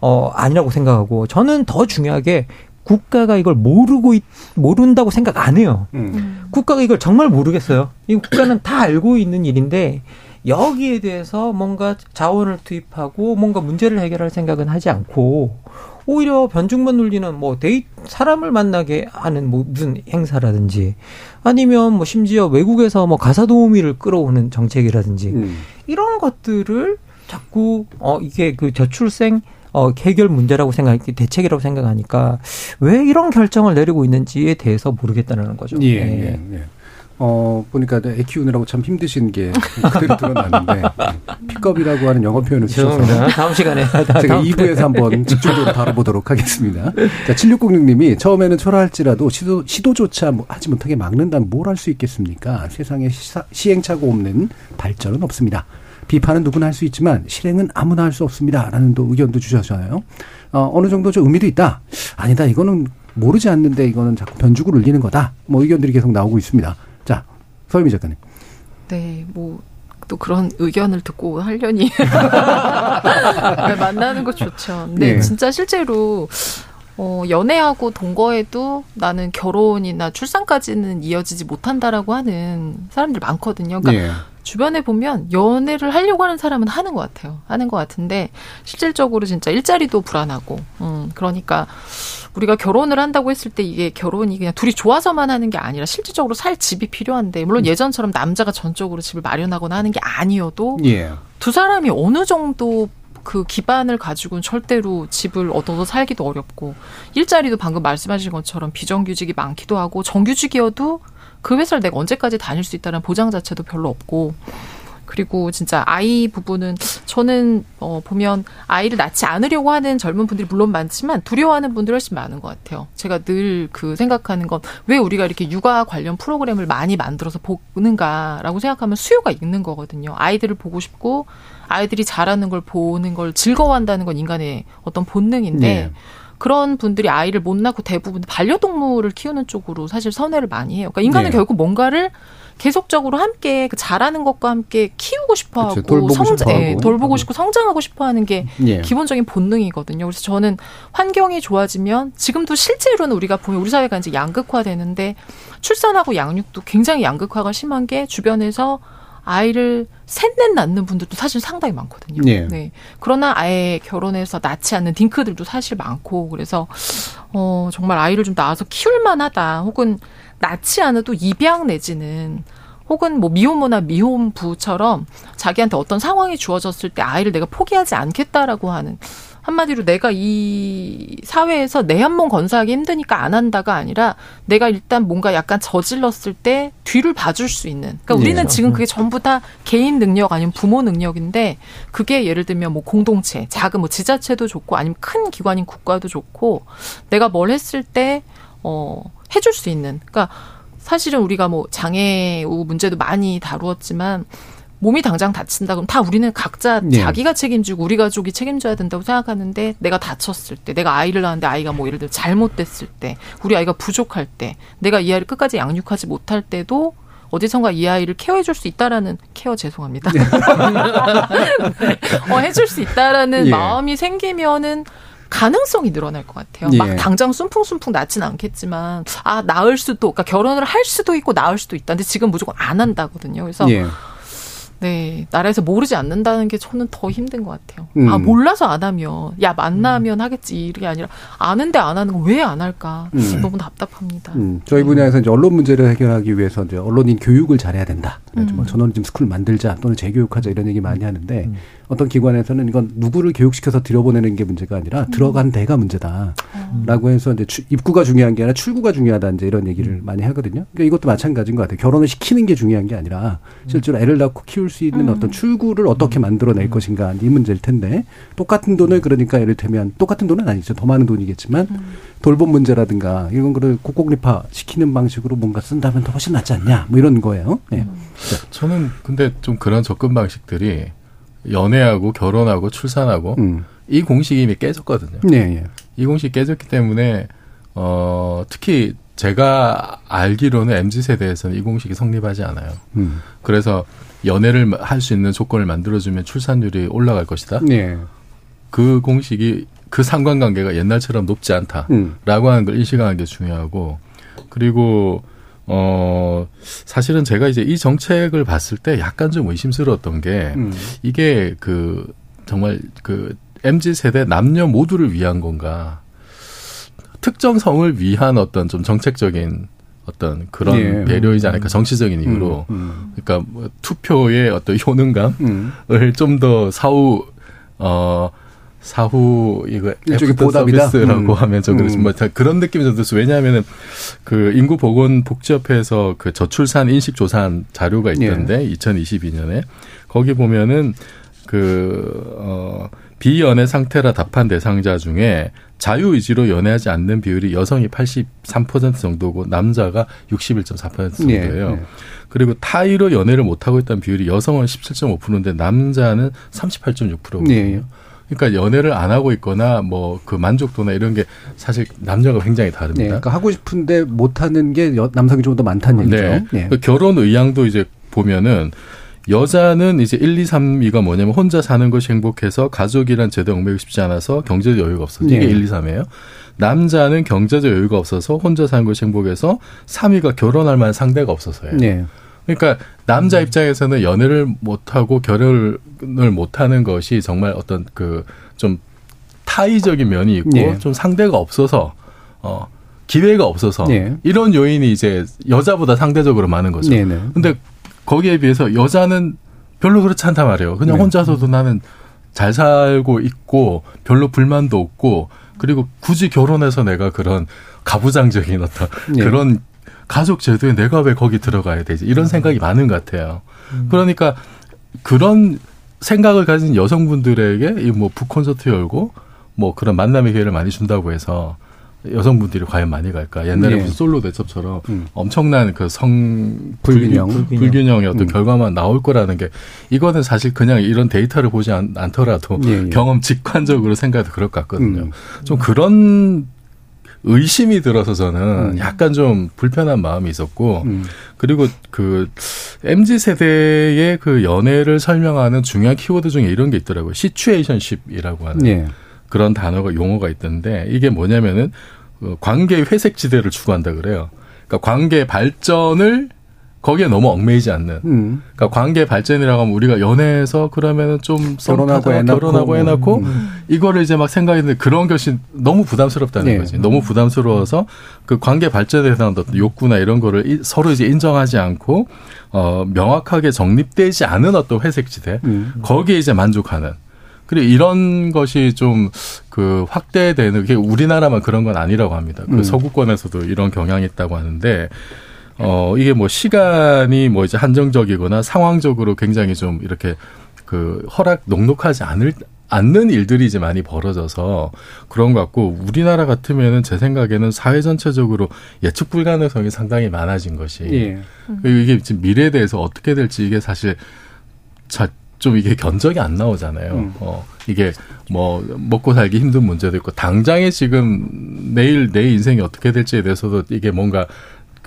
어 아니라고 생각하고 저는 더 중요하게 국가가 이걸 모르고 있, 모른다고 생각 안 해요. 음. 국가가 이걸 정말 모르겠어요. 이 국가는 다 알고 있는 일인데 여기에 대해서 뭔가 자원을 투입하고 뭔가 문제를 해결할 생각은 하지 않고 오히려 변죽만 울리는 뭐 데이 사람을 만나게 하는 뭐 무슨 행사라든지 아니면 뭐 심지어 외국에서 뭐 가사 도우미를 끌어오는 정책이라든지 음. 이런 것들을 자꾸 어 이게 그 저출생 어 해결 문제라고 생각 대책이라고 생각하니까 왜 이런 결정을 내리고 있는지에 대해서 모르겠다는 거죠. 예, 네. 예, 예. 어, 보니까 애 키우느라고 참 힘드신 게 그대로 드러났는데, 픽업이라고 하는 영어 표현을 쓰셔서. 다음 시간에 제가 다음 2부에서 한번 집중적으로 다뤄보도록 하겠습니다. 자, 7606님이 처음에는 초라할지라도 시도, 시도조차 뭐 하지 못하게 막는다면 뭘 할 수 있겠습니까? 세상에 시사, 시행착오 없는 발전은 없습니다. 비판은 누구나 할 수 있지만 실행은 아무나 할 수 없습니다. 라는 또 의견도 주셨잖아요. 어, 어느 정도 좀 의미도 있다. 아니다. 이거는 모르지 않는데 이거는 자꾸 변죽을 울리는 거다. 뭐 의견들이 계속 나오고 있습니다. 자, 서유미 작가님. 네, 뭐. 또 그런 의견을 듣고 하려니 네, 만나는 거 좋죠. 근데 예. 진짜 실제로 어, 연애하고 동거해도 나는 결혼이나 출산까지는 이어지지 못한다라고 하는 사람들 많거든요. 그러니까 예. 주변에 보면 연애를 하려고 하는 사람은 하는 것 같아요. 하는 것 같은데 실질적으로 진짜 일자리도 불안하고, 음 그러니까 우리가 결혼을 한다고 했을 때 이게 결혼이 그냥 둘이 좋아서만 하는 게 아니라 실질적으로 살 집이 필요한데 물론 예전처럼 남자가 전적으로 집을 마련하거나 하는 게 아니어도 예. 두 사람이 어느 정도 그 기반을 가지고는 절대로 집을 얻어서 살기도 어렵고 일자리도 방금 말씀하신 것처럼 비정규직이 많기도 하고 정규직이어도 그 회사를 내가 언제까지 다닐 수 있다는 보장 자체도 별로 없고 그리고 진짜 아이 부분은 저는 어 보면 아이를 낳지 않으려고 하는 젊은 분들이 물론 많지만 두려워하는 분들이 훨씬 많은 것 같아요. 제가 늘 그 생각하는 건 왜 우리가 이렇게 육아 관련 프로그램을 많이 만들어서 보는가라고 생각하면 수요가 있는 거거든요. 아이들을 보고 싶고 아이들이 자라는 걸 보는 걸 즐거워한다는 건 인간의 어떤 본능인데 네. 그런 분들이 아이를 못 낳고 대부분 반려동물을 키우는 쪽으로 사실 선회를 많이 해요. 그러니까 인간은 네. 결국 뭔가를 계속적으로 함께 그 자라는 것과 함께 키우고 싶어하고 그렇죠. 돌보고 성장, 싶어하고. 예, 돌보고 싶고 성장하고 싶어하는 게 예. 기본적인 본능이거든요. 그래서 저는 환경이 좋아지면 지금도 실제로는 우리가 보면 우리 사회가 이제 양극화되는데 출산하고 양육도 굉장히 양극화가 심한 게 주변에서 아이를 셋넷 낳는 분들도 사실 상당히 많거든요. 예. 네. 그러나 아예 결혼해서 낳지 않는 딩크들도 사실 많고 그래서 어 정말 아이를 좀 낳아서 키울 만하다. 혹은 낳지 않아도 입양 내지는 혹은 뭐 미혼모나 미혼부처럼 자기한테 어떤 상황이 주어졌을 때 아이를 내가 포기하지 않겠다라고 하는 한마디로 내가 이 사회에서 내 한 몸 건사하기 힘드니까 안 한다가 아니라 내가 일단 뭔가 약간 저질렀을 때 뒤를 봐줄 수 있는. 그러니까 우리는 네. 지금 그게 전부 다 개인 능력 아니면 부모 능력인데 그게 예를 들면 뭐 공동체, 작은 뭐 지자체도 좋고 아니면 큰 기관인 국가도 좋고 내가 뭘 했을 때 어, 해줄 수 있는. 그러니까 사실은 우리가 뭐 장애우 문제도 많이 다루었지만 몸이 당장 다친다 그럼 다 우리는 각자 네. 자기가 책임지고 우리 가족이 책임져야 된다고 생각하는데 내가 다쳤을 때 내가 아이를 낳았는데 아이가 뭐 예를 들어 잘못됐을 때 우리 아이가 부족할 때 내가 이 아이를 끝까지 양육하지 못할 때도 어디선가 이 아이를 케어해 줄 수 있다라는 케어 죄송합니다. 어, 해줄 수 있다라는 예. 마음이 생기면은 가능성이 늘어날 것 같아요. 예. 막 당장 숨풍숨풍 낳지는 않겠지만 아 낳을 수도 그러니까 결혼을 할 수도 있고 낳을 수도 있다. 근데 지금 무조건 안 한다거든요. 그래서 예. 네 나라에서 모르지 않는다는 게 저는 더 힘든 것 같아요. 음. 아 몰라서 안 하면 야 만나면 하겠지 이게 아니라 아는데 안 하는 건 왜 안 할까? 음. 너무 답답합니다. 음, 저희 분야에서 이제 언론 문제를 해결하기 위해서 이제 언론인 교육을 잘해야 된다. 뭐 음. 저널리즘 스쿨 만들자 또는 재교육하자 이런 얘기 많이 하는데 음. 어떤 기관에서는 이건 누구를 교육시켜서 들여보내는 게 문제가 아니라 들어간 데가 문제다라고 해서 이제 출- 입구가 중요한 게 아니라 출구가 중요하다 이제 이런 얘기를 많이 하거든요. 그러니까 이것도 마찬가지인 것 같아요. 결혼을 시키는 게 중요한 게 아니라 실제로 애를 낳고 키울 수 있는 음. 어떤 출구를 어떻게 만들어낼 것인가 이 문제일 텐데 똑같은 돈을 그러니까 예를 들면 똑같은 돈은 아니죠. 더 많은 돈이겠지만 돌봄 문제라든가 이런 거를 국공립화 시키는 방식으로 뭔가 쓴다면 더 훨씬 낫지 않냐 뭐 이런 거예요. 네. 저는 근데 좀 그런 접근 방식들이 연애하고 결혼하고 출산하고 음. 이 공식이 이미 깨졌거든요. 네, 예. 이 공식이 깨졌기 때문에 어 특히 제가 알기로는 mz 세대에서는 이 공식이 성립하지 않아요. 음. 그래서 연애를 할 수 있는 조건을 만들어주면 출산율이 올라갈 것이다. 네. 그 공식이 그 상관관계가 옛날처럼 높지 않다라고 음. 하는 걸 인식하는 게 중요하고 그리고 어 사실은 제가 이제 이 정책을 봤을 때 약간 좀 의심스러웠던 게 음. 이게 그 정말 그 mz 세대 남녀 모두를 위한 건가 특정 성을 위한 어떤 좀 정책적인 어떤 그런 예. 배려이지 않을까 정치적인 이유로 음. 그러니까 뭐 투표의 어떤 효능감을 음. 좀더 사후 어 사후 이거 일종의 보답이다? 서비스라고 음. 하면 좀 그래서 음. 뭐다 그런 느낌이 좀 들었어요. 왜냐하면은 그 인구 보건 복지협회에서 그 저출산 인식 조사한 자료가 있던데 예. 2022년에 거기 보면은 그어 비연애 상태라 답한 대상자 중에 자유 의지로 연애하지 않는 비율이 여성이 83% 정도고 남자가 61.4% 정도예요. 예. 그리고 타의로 연애를 못 하고 있다는 비율이 여성은 17.5%인데 남자는 38.6%거든요. 예. 그러니까 연애를 안 하고 있거나 뭐 그 만족도나 이런 게 사실 남녀가 굉장히 네. 다릅니다. 그러니까 하고 싶은데 못 하는 게 여- 남성이 좀 더 많다는 얘기죠. 네. 예. 그 결혼 의향도 이제 보면은 여자는 이제 1, 2, 3위가 뭐냐면 혼자 사는 것이 행복해서 가족이란 제도 얽매이고 싶지 않아서 경제적 여유가 없어서 이게 네. 1, 2, 3이에요. 남자는 경제적 여유가 없어서 혼자 사는 것이 행복해서 3위가 결혼할 만한 상대가 없어서예요. 네. 그러니까 남자 입장에서는 연애를 못하고 결혼을 못하는 것이 정말 어떤 그 좀 타의적인 면이 있고 네. 좀 상대가 없어서 어 기회가 없어서 네. 이런 요인이 이제 여자보다 상대적으로 많은 거죠. 네, 네. 근데 거기에 비해서 여자는 별로 그렇지 않단 말이에요. 그냥 네. 혼자서도 나는 잘 살고 있고 별로 불만도 없고 그리고 굳이 결혼해서 내가 그런 가부장적인 어떤 네. 그런 가족 제도에 내가 왜 거기 들어가야 되지 이런 생각이 많은 것 같아요. 그러니까 그런 생각을 가진 여성분들에게 이 뭐 북콘서트 열고 뭐 그런 만남의 기회를 많이 준다고 해서 여성분들이 과연 많이 갈까? 옛날에 네. 무슨 솔로 대첩처럼 음. 엄청난 그 성 불균형. 불균- 불균형의 어떤 음. 결과만 나올 거라는 게 이거는 사실 그냥 이런 데이터를 보지 않, 더라도 예, 예. 경험 직관적으로 생각도 그럴 것 같거든요. 음. 좀 그런 의심이 들어서 저는 음. 약간 좀 불편한 마음이 있었고 음. 그리고 그 MZ 세대의 그 연애를 설명하는 중요한 키워드 중에 이런 게 있더라고요. 시츄에이션십이라고 하는 네. 그런 단어가 용어가 있던데 이게 뭐냐면은 어, 관계 회색 지대를 추구한다 그래요. 그러니까 관계 발전을 거기에 너무 얽매이지 않는. 음. 그러니까 관계 발전이라고 하면 우리가 연애해서 그러면은 좀 결혼하고 애 낳고 결혼하고 뭐. 애 낳고 음. 이거를 이제 막 생각했는데 그런 것이 너무 부담스럽다는 네. 거지. 너무 부담스러워서 그 관계 발전에 대한 어떤 욕구나 이런 거를 이- 서로 이제 인정하지 않고 어 명확하게 정립되지 않은 어떤 회색 지대 음. 거기에 이제 만족하는. 그리고 이런 것이 좀 그 확대되는 게 우리나라만 그런 건 아니라고 합니다. 그 음. 서구권에서도 이런 경향이 있다고 하는데 어 이게 뭐 시간이 뭐 이제 한정적이거나 상황적으로 굉장히 좀 이렇게 그 허락 녹록하지 않을 않는 일들이 이제 많이 벌어져서 그런 것 같고 우리나라 같으면은 제 생각에는 사회 전체적으로 예측 불가능성이 상당히 많아진 것이 예. 이게 지금 미래에 대해서 어떻게 될지 이게 사실 자, 좀 이게 견적이 안 나오잖아요. 음. 어, 이게 뭐 먹고 살기 힘든 문제도 있고 당장에 지금 내일 내 인생이 어떻게 될지에 대해서도 이게 뭔가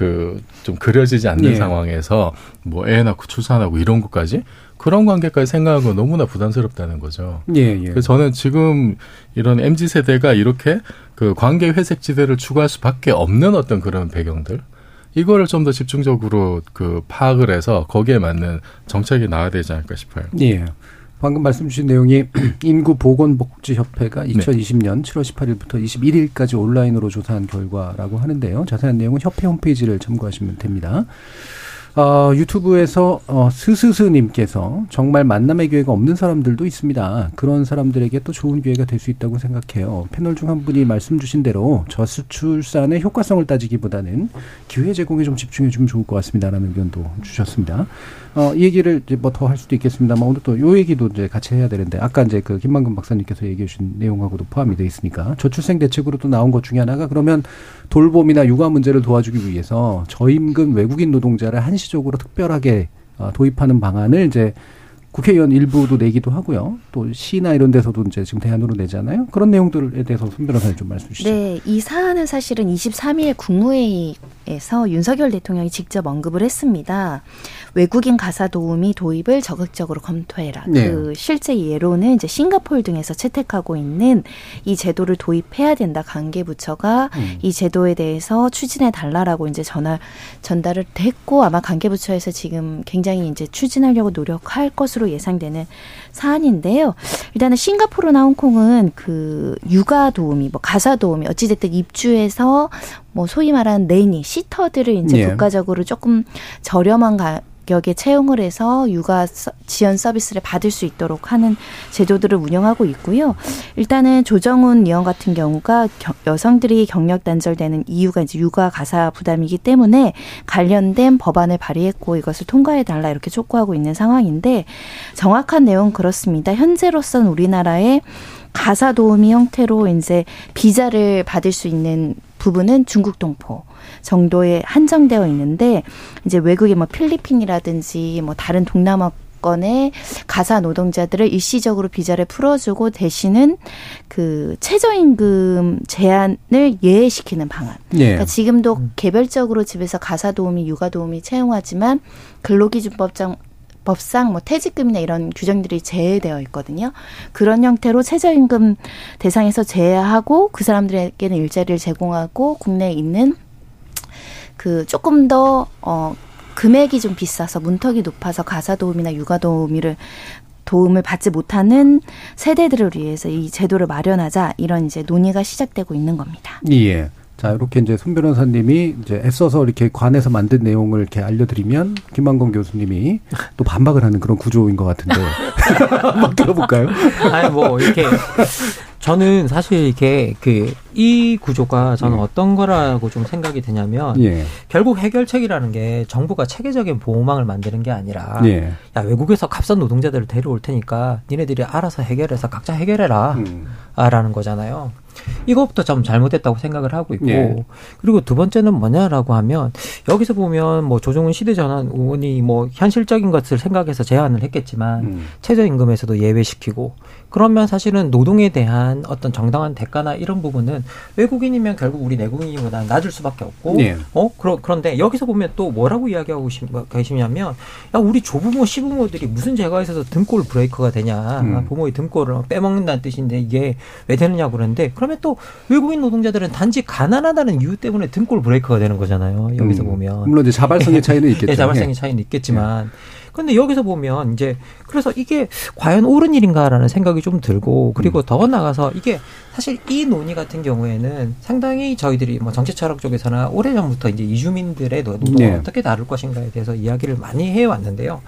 그 좀 그려지지 않는 예. 상황에서 뭐 애 낳고 출산하고 이런 것까지 그런 관계까지 생각하는 건 너무나 부담스럽다는 거죠. 예, 예. 그래서 저는 지금 이런 MZ 세대가 이렇게 그 관계 회색 지대를 추구할 수밖에 없는 어떤 그런 배경들 이거를 좀 더 집중적으로 그 파악을 해서 거기에 맞는 정책이 나와야 되지 않을까 싶어요. 예. 방금 말씀 주신 내용이 인구 보건복지 협회가 네. 2020년 7월 18일부터 21일까지 온라인으로 조사한 결과라고 하는데요. 자세한 내용은 협회 홈페이지를 참고하시면 됩니다. 어, 유튜브에서 어, 스스스님께서 정말 만남의 기회가 없는 사람들도 있습니다. 그런 사람들에게 또 좋은 기회가 될 수 있다고 생각해요. 패널 중 한 분이 말씀 주신 대로 저수출산의 효과성을 따지기보다는 기회 제공에 좀 집중해 주면 좋을 것 같습니다라는 의견도 주셨습니다. 어, 이 얘기를 이제 뭐 더 할 수도 있겠습니다만 오늘 또 요 얘기도 이제 같이 해야 되는데 아까 이제 그 김만근 박사님께서 얘기해 주신 내용하고도 포함이 돼 있으니까 저출생 대책으로 또 나온 것 중에 하나가 그러면 돌봄이나 육아 문제를 도와주기 위해서 저임금 외국인 노동자를 한 시적으로 특별하게 어, 도입하는 방안을 이제 국회의원 일부도 내기도 하고요. 또 시나 이런 데서도 이제 지금 대안으로 내잖아요. 그런 내용들에 대해서 손 변호사님 좀 말씀 주시죠. 네, 이 사안은 사실은 23일 국무회의 에서 윤석열 대통령이 직접 언급을 했습니다. 외국인 가사 도우미 도입을 적극적으로 검토해라. 네. 그 실제 예로는 이제 싱가포르 등에서 채택하고 있는 이 제도를 도입해야 된다. 관계 부처가 음. 이 제도에 대해서 추진해 달라라고 이제 전화 전달을 했고 아마 관계 부처에서 지금 굉장히 이제 추진하려고 노력할 것으로 예상되는 사안인데요. 일단은 싱가포르나 홍콩은 그 육아 도우미, 뭐 가사 도우미 어찌 됐든 입주해서 뭐 소위 말하는 네니 시터들을 이제 예. 국가적으로 조금 저렴한 가격에 채용을 해서 육아 서- 지원 서비스를 받을 수 있도록 하는 제도들을 운영하고 있고요. 일단은 조정훈 의원 같은 경우가 겨- 여성들이 경력 단절되는 이유가 이제 육아 가사 부담이기 때문에 관련된 법안을 발의했고 이것을 통과해 달라 이렇게 촉구하고 있는 상황인데 정확한 내용은 그렇습니다. 현재로서는 우리나라에 가사 도우미 형태로 이제 비자를 받을 수 있는 부분은 중국 동포 정도에 한정되어 있는데 이제 외국의 뭐 필리핀이라든지 뭐 다른 동남아 건의 가사 노동자들을 일시적으로 비자를 풀어주고 대신은 그 최저임금 제한을 예외시키는 방안. 예. 그러니까 지금도 개별적으로 집에서 가사 도우미, 육아 도우미 채용하지만 근로기준법상 법상 뭐 퇴직금이나 이런 규정들이 제외되어 있거든요. 그런 형태로 최저임금 대상에서 제외하고 그 사람들에게는 일자리를 제공하고 국내에 있는 그 조금 더 어. 금액이 좀 비싸서 문턱이 높아서 가사 도우미나 육아 도우미를 도움을 받지 못하는 세대들을 위해서 이 제도를 마련하자 이런 이제 논의가 시작되고 있는 겁니다. 예. 자, 이렇게 이제 손 변호사님이 이제 애써서 이렇게 관해서 만든 내용을 이렇게 알려드리면 김만건 교수님이 또 반박을 하는 그런 구조인 것 같은데 한번 들어볼까요? 아니 뭐 이렇게 저는 사실 이게 그 이 구조가 저는 예. 어떤 거라고 좀 생각이 되냐면 예. 결국 해결책이라는 게 정부가 체계적인 보호망을 만드는 게 아니라 예. 야 외국에서 값싼 노동자들을 데려올 테니까 니네들이 알아서 해결해서 각자 해결해라 음. 아, 라는 거잖아요. 이것부터 좀 잘못됐다고 생각을 하고 있고 예. 그리고 두 번째는 뭐냐라고 하면 여기서 보면 뭐 조정은 시대전환 의원이 뭐 현실적인 것을 생각해서 제안을 했겠지만 음. 최저임금에서도 예외시키고 그러면 사실은 노동에 대한 어떤 정당한 대가나 이런 부분은 외국인이면 결국 우리 내국인보다 낮을 수밖에 없고 예. 어 그러, 그런데 여기서 보면 또 뭐라고 이야기하고 계시- 계시냐면 야 우리 조부모 시부모들이 무슨 죄가 있어서 등골 브레이커가 되냐 음. 부모의 등골을 빼먹는다는 뜻인데 이게 왜 되느냐고 그러는데 그러면 또 외국인 노동자들은 단지 가난하다는 이유 때문에 등골 브레이커가 되는 거잖아요 여기서 음. 보면 물론 이제 자발성의 차이는 있겠죠. 예, 자발성의 차이는 있겠지만. 근데 여기서 보면 이제 그래서 이게 과연 옳은 일인가라는 생각이 좀 들고 그리고 음. 더 나가서 이게 사실 이 논의 같은 경우에는 상당히 저희들이 뭐 정치 철학 쪽에서나 오래전부터 이제 이주민들의 노- 노동을 네. 어떻게 다룰 것인가에 대해서 이야기를 많이 해 왔는데요.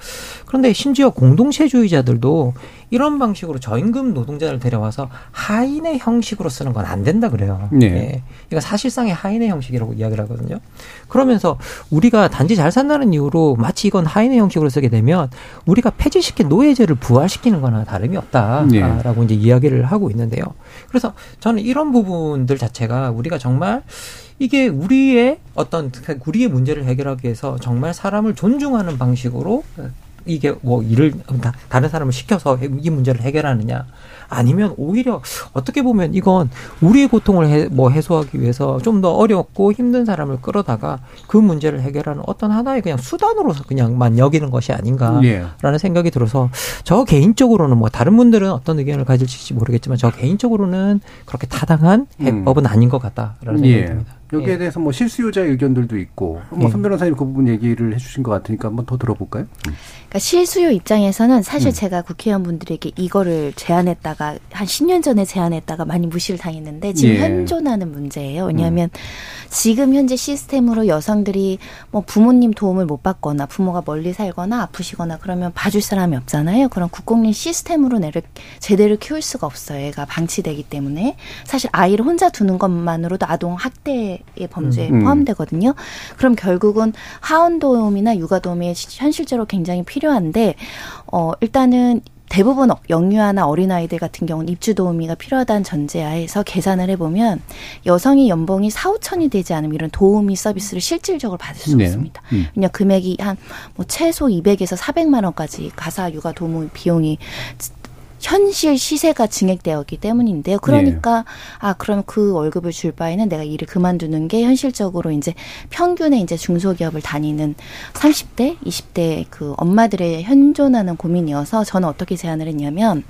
그런데 심지어 공동체주의자들도 이런 방식으로 저임금 노동자를 데려와서 하인의 형식으로 쓰는 건 안 된다 그래요. 네. 예. 그러니까 사실상의 하인의 형식이라고 이야기를 하거든요. 그러면서 우리가 단지 잘 산다는 이유로 마치 이건 하인의 형식으로 쓰게 되면 우리가 폐지시킨 노예제를 부활시키는 거나 다름이 네. 없다라고 이제 이야기를 하고 있는데요. 그래서 저는 이런 부분들 자체가 우리가 정말 이게 우리의 어떤 우리의 문제를 해결하기 위해서 정말 사람을 존중하는 방식으로 이게 뭐 일을 다- 다른 사람을 시켜서 이 문제를 해결하느냐 아니면 오히려 어떻게 보면 이건 우리의 고통을 해, 뭐 해소하기 위해서 좀 더 어렵고 힘든 사람을 끌어다가 그 문제를 해결하는 어떤 하나의 그냥 수단으로서 그냥만 여기는 것이 아닌가라는 예. 생각이 들어서 저 개인적으로는 뭐 다른 분들은 어떤 의견을 가질지 모르겠지만 저 개인적으로는 그렇게 타당한 해법은 아닌 것 같다라는 생각이 예. 듭니다. 여기에 예. 대해서 뭐 실수요자 의견들도 있고 뭐 예. 손 변호사님 그 부분 얘기를 해주신 것 같으니까 한번 더 들어볼까요? 그러니까 실수요 입장에서는 사실 음. 제가 국회의원분들에게 이거를 제안했다가 한 10년 전에 제안했다가 많이 무시를 당했는데 지금 예. 현존하는 문제예요. 왜냐하면 지금 현재 시스템으로 여성들이 뭐 부모님 도움을 못 받거나 부모가 멀리 살거나 아프시거나 그러면 봐줄 사람이 없잖아요. 그럼 국공립 시스템으로 내를 제대로 키울 수가 없어요. 애가 방치되기 때문에 사실 아이를 혼자 두는 것만으로도 아동 학대 의 범죄에 음. 포함되거든요. 그럼 결국은 하원 도움이나 육아 도움이 현실적으로 굉장히 필요한데 어 일단은 대부분 영유아나 어린아이들 같은 경우는 입주 도우미가 필요하다는 전제하에서 계산을 해보면 여성이 연봉이 4, 5천이 되지 않으면 이런 도우미 서비스를 실질적으로 받을 수 네. 없습니다. 음. 그냥 금액이 한 뭐 최소 200에서 400만 원까지 가사 육아 도우미 비용이 현실 시세가 증액되었기 때문인데요. 그러니까 아 그럼 그 월급을 줄 바에는 내가 일을 그만두는 게 현실적으로 이제 평균의 이제 중소기업을 다니는 30대, 20대 그 엄마들의 현존하는 고민이어서 저는 어떻게 제안을 했냐면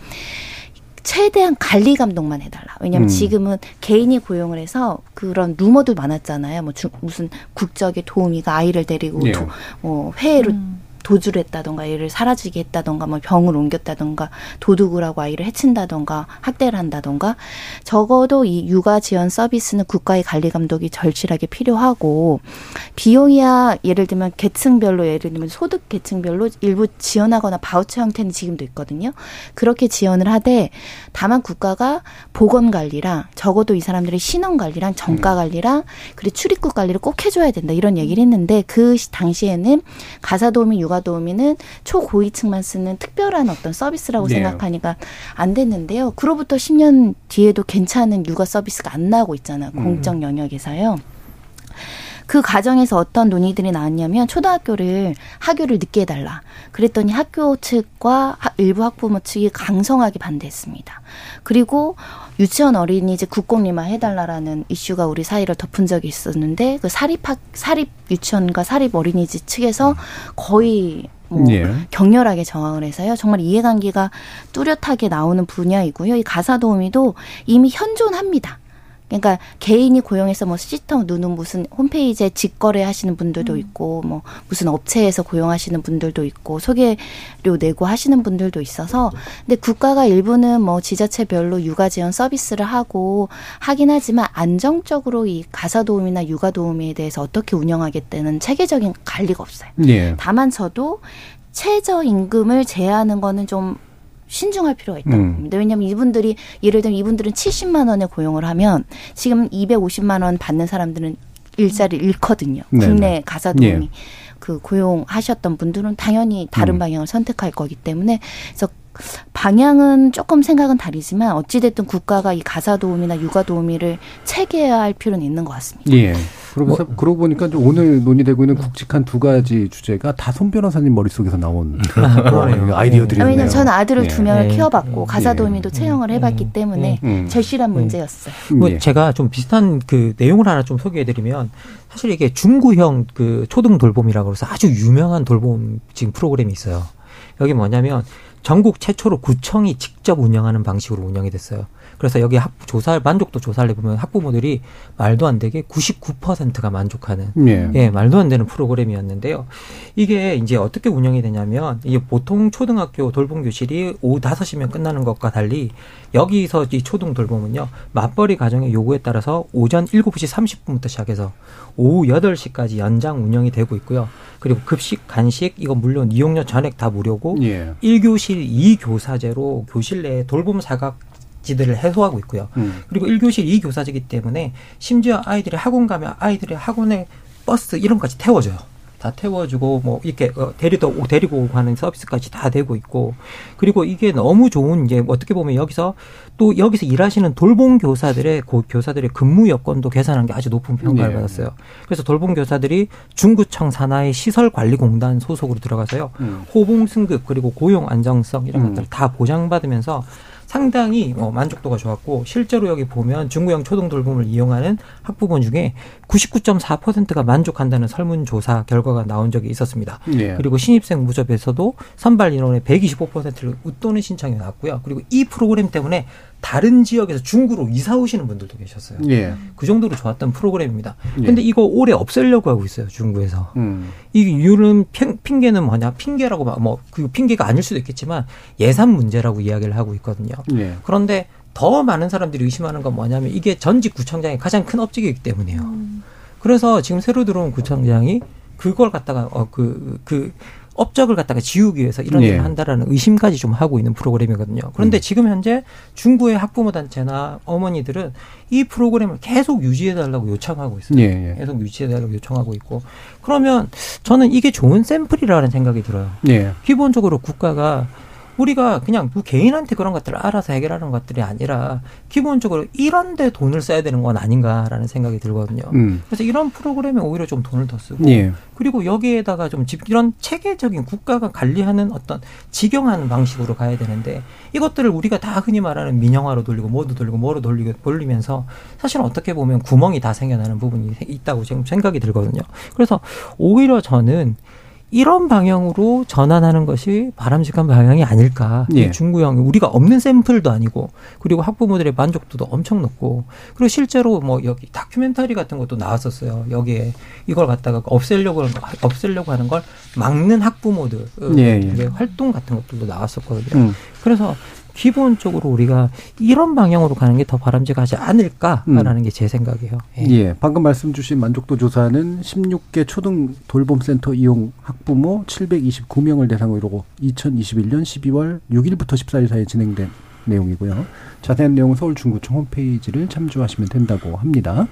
최대한 관리 감독만 해달라. 왜냐하면 음. 지금은 개인이 고용을 해서 그런 루머도 많았잖아요. 뭐 주, 무슨 국적의 도우미가 아이를 데리고 예. 도, 뭐 회의로 도주를 했다던가 얘를 사라지게 했다던가 뭐 병을 옮겼다던가 도둑을 하고 아이를 해친다던가 학대를 한다던가 적어도 이 육아 지원 서비스는 국가의 관리 감독이 절실하게 필요하고 비용이야 예를 들면 계층별로 예를 들면 소득 계층별로 일부 지원하거나 바우처 형태는 지금도 있거든요. 그렇게 지원을 하되 다만 국가가 보건 관리랑 적어도 이 사람들의 신원 관리랑 정가 관리랑 그리고 출입국 관리를 꼭 해줘야 된다 이런 얘기를 했는데 그 시- 당시에는 가사 도우미 육아 도우미는 초고위층만 쓰는 특별한 어떤 서비스라고 네. 생각하니까 안 됐는데요. 그로부터 10년 뒤에도 괜찮은 육아 서비스가 안 나오고 있잖아요. 공적 영역에서요. 그 과정에서 어떤 논의들이 나왔냐면 초등학교를 학교를 늦게 해달라. 그랬더니 학교 측과 하- 일부 학부모 측이 강성하게 반대했습니다. 그리고 유치원 어린이집 국공립화 해달라라는 이슈가 우리 사이를 덮은 적이 있었는데 그 사립학 사립 유치원과 사립 어린이집 측에서 거의 뭐 예. 격렬하게 저항을 해서요. 정말 이해관계가 뚜렷하게 나오는 분야이고요. 이 가사 도우미도 이미 현존합니다. 그러니까 개인이 고용해서 뭐 시스템 누는 무슨 홈페이지에 직거래 하시는 분들도 있고 뭐 무슨 업체에서 고용하시는 분들도 있고 소개료 내고 하시는 분들도 있어서 근데 국가가 일부는 뭐 지자체별로 육아 지원 서비스를 하고 하긴 하지만 안정적으로 이 가사 도우미나 육아 도우미에 대해서 어떻게 운영하겠다는 체계적인 관리가 없어요. 예. 다만 저도 최저 임금을 제한하는 거는 좀 신중할 필요가 있다고 음. 봅니다. 왜냐하면 이분들이 예를 들면 이분들은 70만 원에 고용을 하면 지금 250만 원 받는 사람들은 일자리를 잃거든요. 네네. 국내 가사 도우미 예. 그 고용하셨던 분들은 당연히 다른 음. 방향을 선택할 거기 때문에 그래서 방향은 조금 생각은 다르지만 어찌됐든 국가가 이 가사 도우미나 육아 도우미를 체계화할 필요는 있는 것 같습니다. 예. 그러면서 그러고 보니까 좀 오늘 논의되고 있는 굵직한 두 가지 주제가 다 손 변호사님 머릿속에서 나온 그러네요. 아이디어들이네요. 왜냐면 저는 아들을 예. 두 명을 네. 키워봤고 가사 예. 도우미도 채용을 해봤기 때문에 음. 절실한 문제였어요. 뭐 예. 제가 좀 비슷한 그 내용을 하나 좀 소개해드리면 사실 이게 중구형 그 초등 돌봄이라고 해서 아주 유명한 돌봄 지금 프로그램이 있어요. 여기 뭐냐면 전국 최초로 구청이 직접 운영하는 방식으로 운영이 됐어요. 그래서 여기 학 조사 만족도 조사를 해보면 학부모들이 말도 안 되게 99%가 만족하는 예. 예, 말도 안 되는 프로그램이었는데요. 이게 이제 어떻게 운영이 되냐면, 이게 보통 초등학교 돌봄 교실이 오후 5시면 끝나는 것과 달리, 여기서 이 초등 돌봄은요, 맞벌이 가정의 요구에 따라서 오전 7시 30분부터 시작해서 오후 8시까지 연장 운영이 되고 있고요. 그리고 급식, 간식, 이거 물론 이용료 전액 다 무료고, 예. 1교실 2교사제로 교실 내에 돌봄 사각 지들을 해소하고 있고요. 음. 그리고 1교실 2교사제이기 때문에 심지어 아이들이 학원 가면 아이들의 학원에 버스 이런 것까지 태워줘요. 다 태워주고 뭐 이렇게 어, 데리다 오- 데리고 오고 하는 서비스까지 다 되고 있고 그리고 이게 너무 좋은 이제 어떻게 보면 여기서 또 여기서 일하시는 돌봄 교사들의 고 교사들의 근무 여건도 계산한 게 아주 높은 평가를 네. 받았어요. 그래서 돌봄 교사들이 중구청 산하의 시설 관리 공단 소속으로 들어가서요. 음. 호봉 승급 그리고 고용 안정성 이런 음. 것들을 다 보장받으면서 상당히 어, 만족도가 좋았고 실제로 여기 보면 중구형 초등 돌봄을 이용하는 학부모 중에 99.4%가 만족한다는 설문조사 결과가 나온 적이 있었습니다. 예. 그리고 신입생 무접에서도 선발 인원의 125%를 웃도는 신청이 나왔고요. 그리고 이 프로그램 때문에 다른 지역에서 중구로 이사 오시는 분들도 계셨어요. 예. 그 정도로 좋았던 프로그램입니다. 예. 근데 이거 올해 없애려고 하고 있어요. 중구에서. 음. 이 이유는 핑, 핑계는 뭐냐? 핑계라고 뭐 그 핑계가 아닐 수도 있겠지만 예산 문제라고 이야기를 하고 있거든요. 예. 그런데 더 많은 사람들이 의심하는 건 뭐냐면 이게 전직 구청장의 가장 큰 업적이기 때문이에요. 그래서 지금 새로 들어온 구청장이 그걸 갖다가 어그그 그 업적을 갖다가 지우기 위해서 이런 예. 일을 한다라는 의심까지 좀 하고 있는 프로그램이거든요. 그런데 음. 지금 현재 중구의 학부모 단체나 어머니들은 이 프로그램을 계속 유지해 달라고 요청하고 있어요. 예. 예. 계속 유지해 달라고 요청하고 있고 그러면 저는 이게 좋은 샘플이라는 생각이 들어요. 예. 기본적으로 국가가 우리가 그냥 그 개인한테 그런 것들을 알아서 해결하는 것들이 아니라 기본적으로 이런 데 돈을 써야 되는 건 아닌가라는 생각이 들거든요. 음. 그래서 이런 프로그램에 오히려 좀 돈을 더 쓰고 예. 그리고 여기에다가 좀 집- 이런 체계적인 국가가 관리하는 어떤 직영하는 방식으로 가야 되는데 이것들을 우리가 다 흔히 말하는 민영화로 돌리고 뭐도 돌리고 뭐로 돌리고 돌리면서 사실 어떻게 보면 구멍이 다 생겨나는 부분이 있다고 지금 생각이 들거든요. 그래서 오히려 저는 이런 방향으로 전환하는 것이 바람직한 방향이 아닐까. 예. 중구형 우리가 없는 샘플도 아니고 그리고 학부모들의 만족도도 엄청 높고 그리고 실제로 뭐 여기 다큐멘터리 같은 것도 나왔었어요. 여기에 이걸 갖다가 없애려고 없애려고 하는 걸 막는 학부모들 예, 예. 활동 같은 것들도 나왔었거든요. 음. 그래서 기본적으로 우리가 이런 방향으로 가는 게 더 바람직하지 않을까라는 게제 생각이에요. 예. 예. 방금 말씀 주신 만족도 조사는 16개 초등 돌봄센터 이용 학부모 729명을 대상으로 2021년 12월 6일부터 14일 사이에 진행된 내용이고요. 자세한 내용은 서울중구청 홈페이지를 참조하시면 된다고 합니다.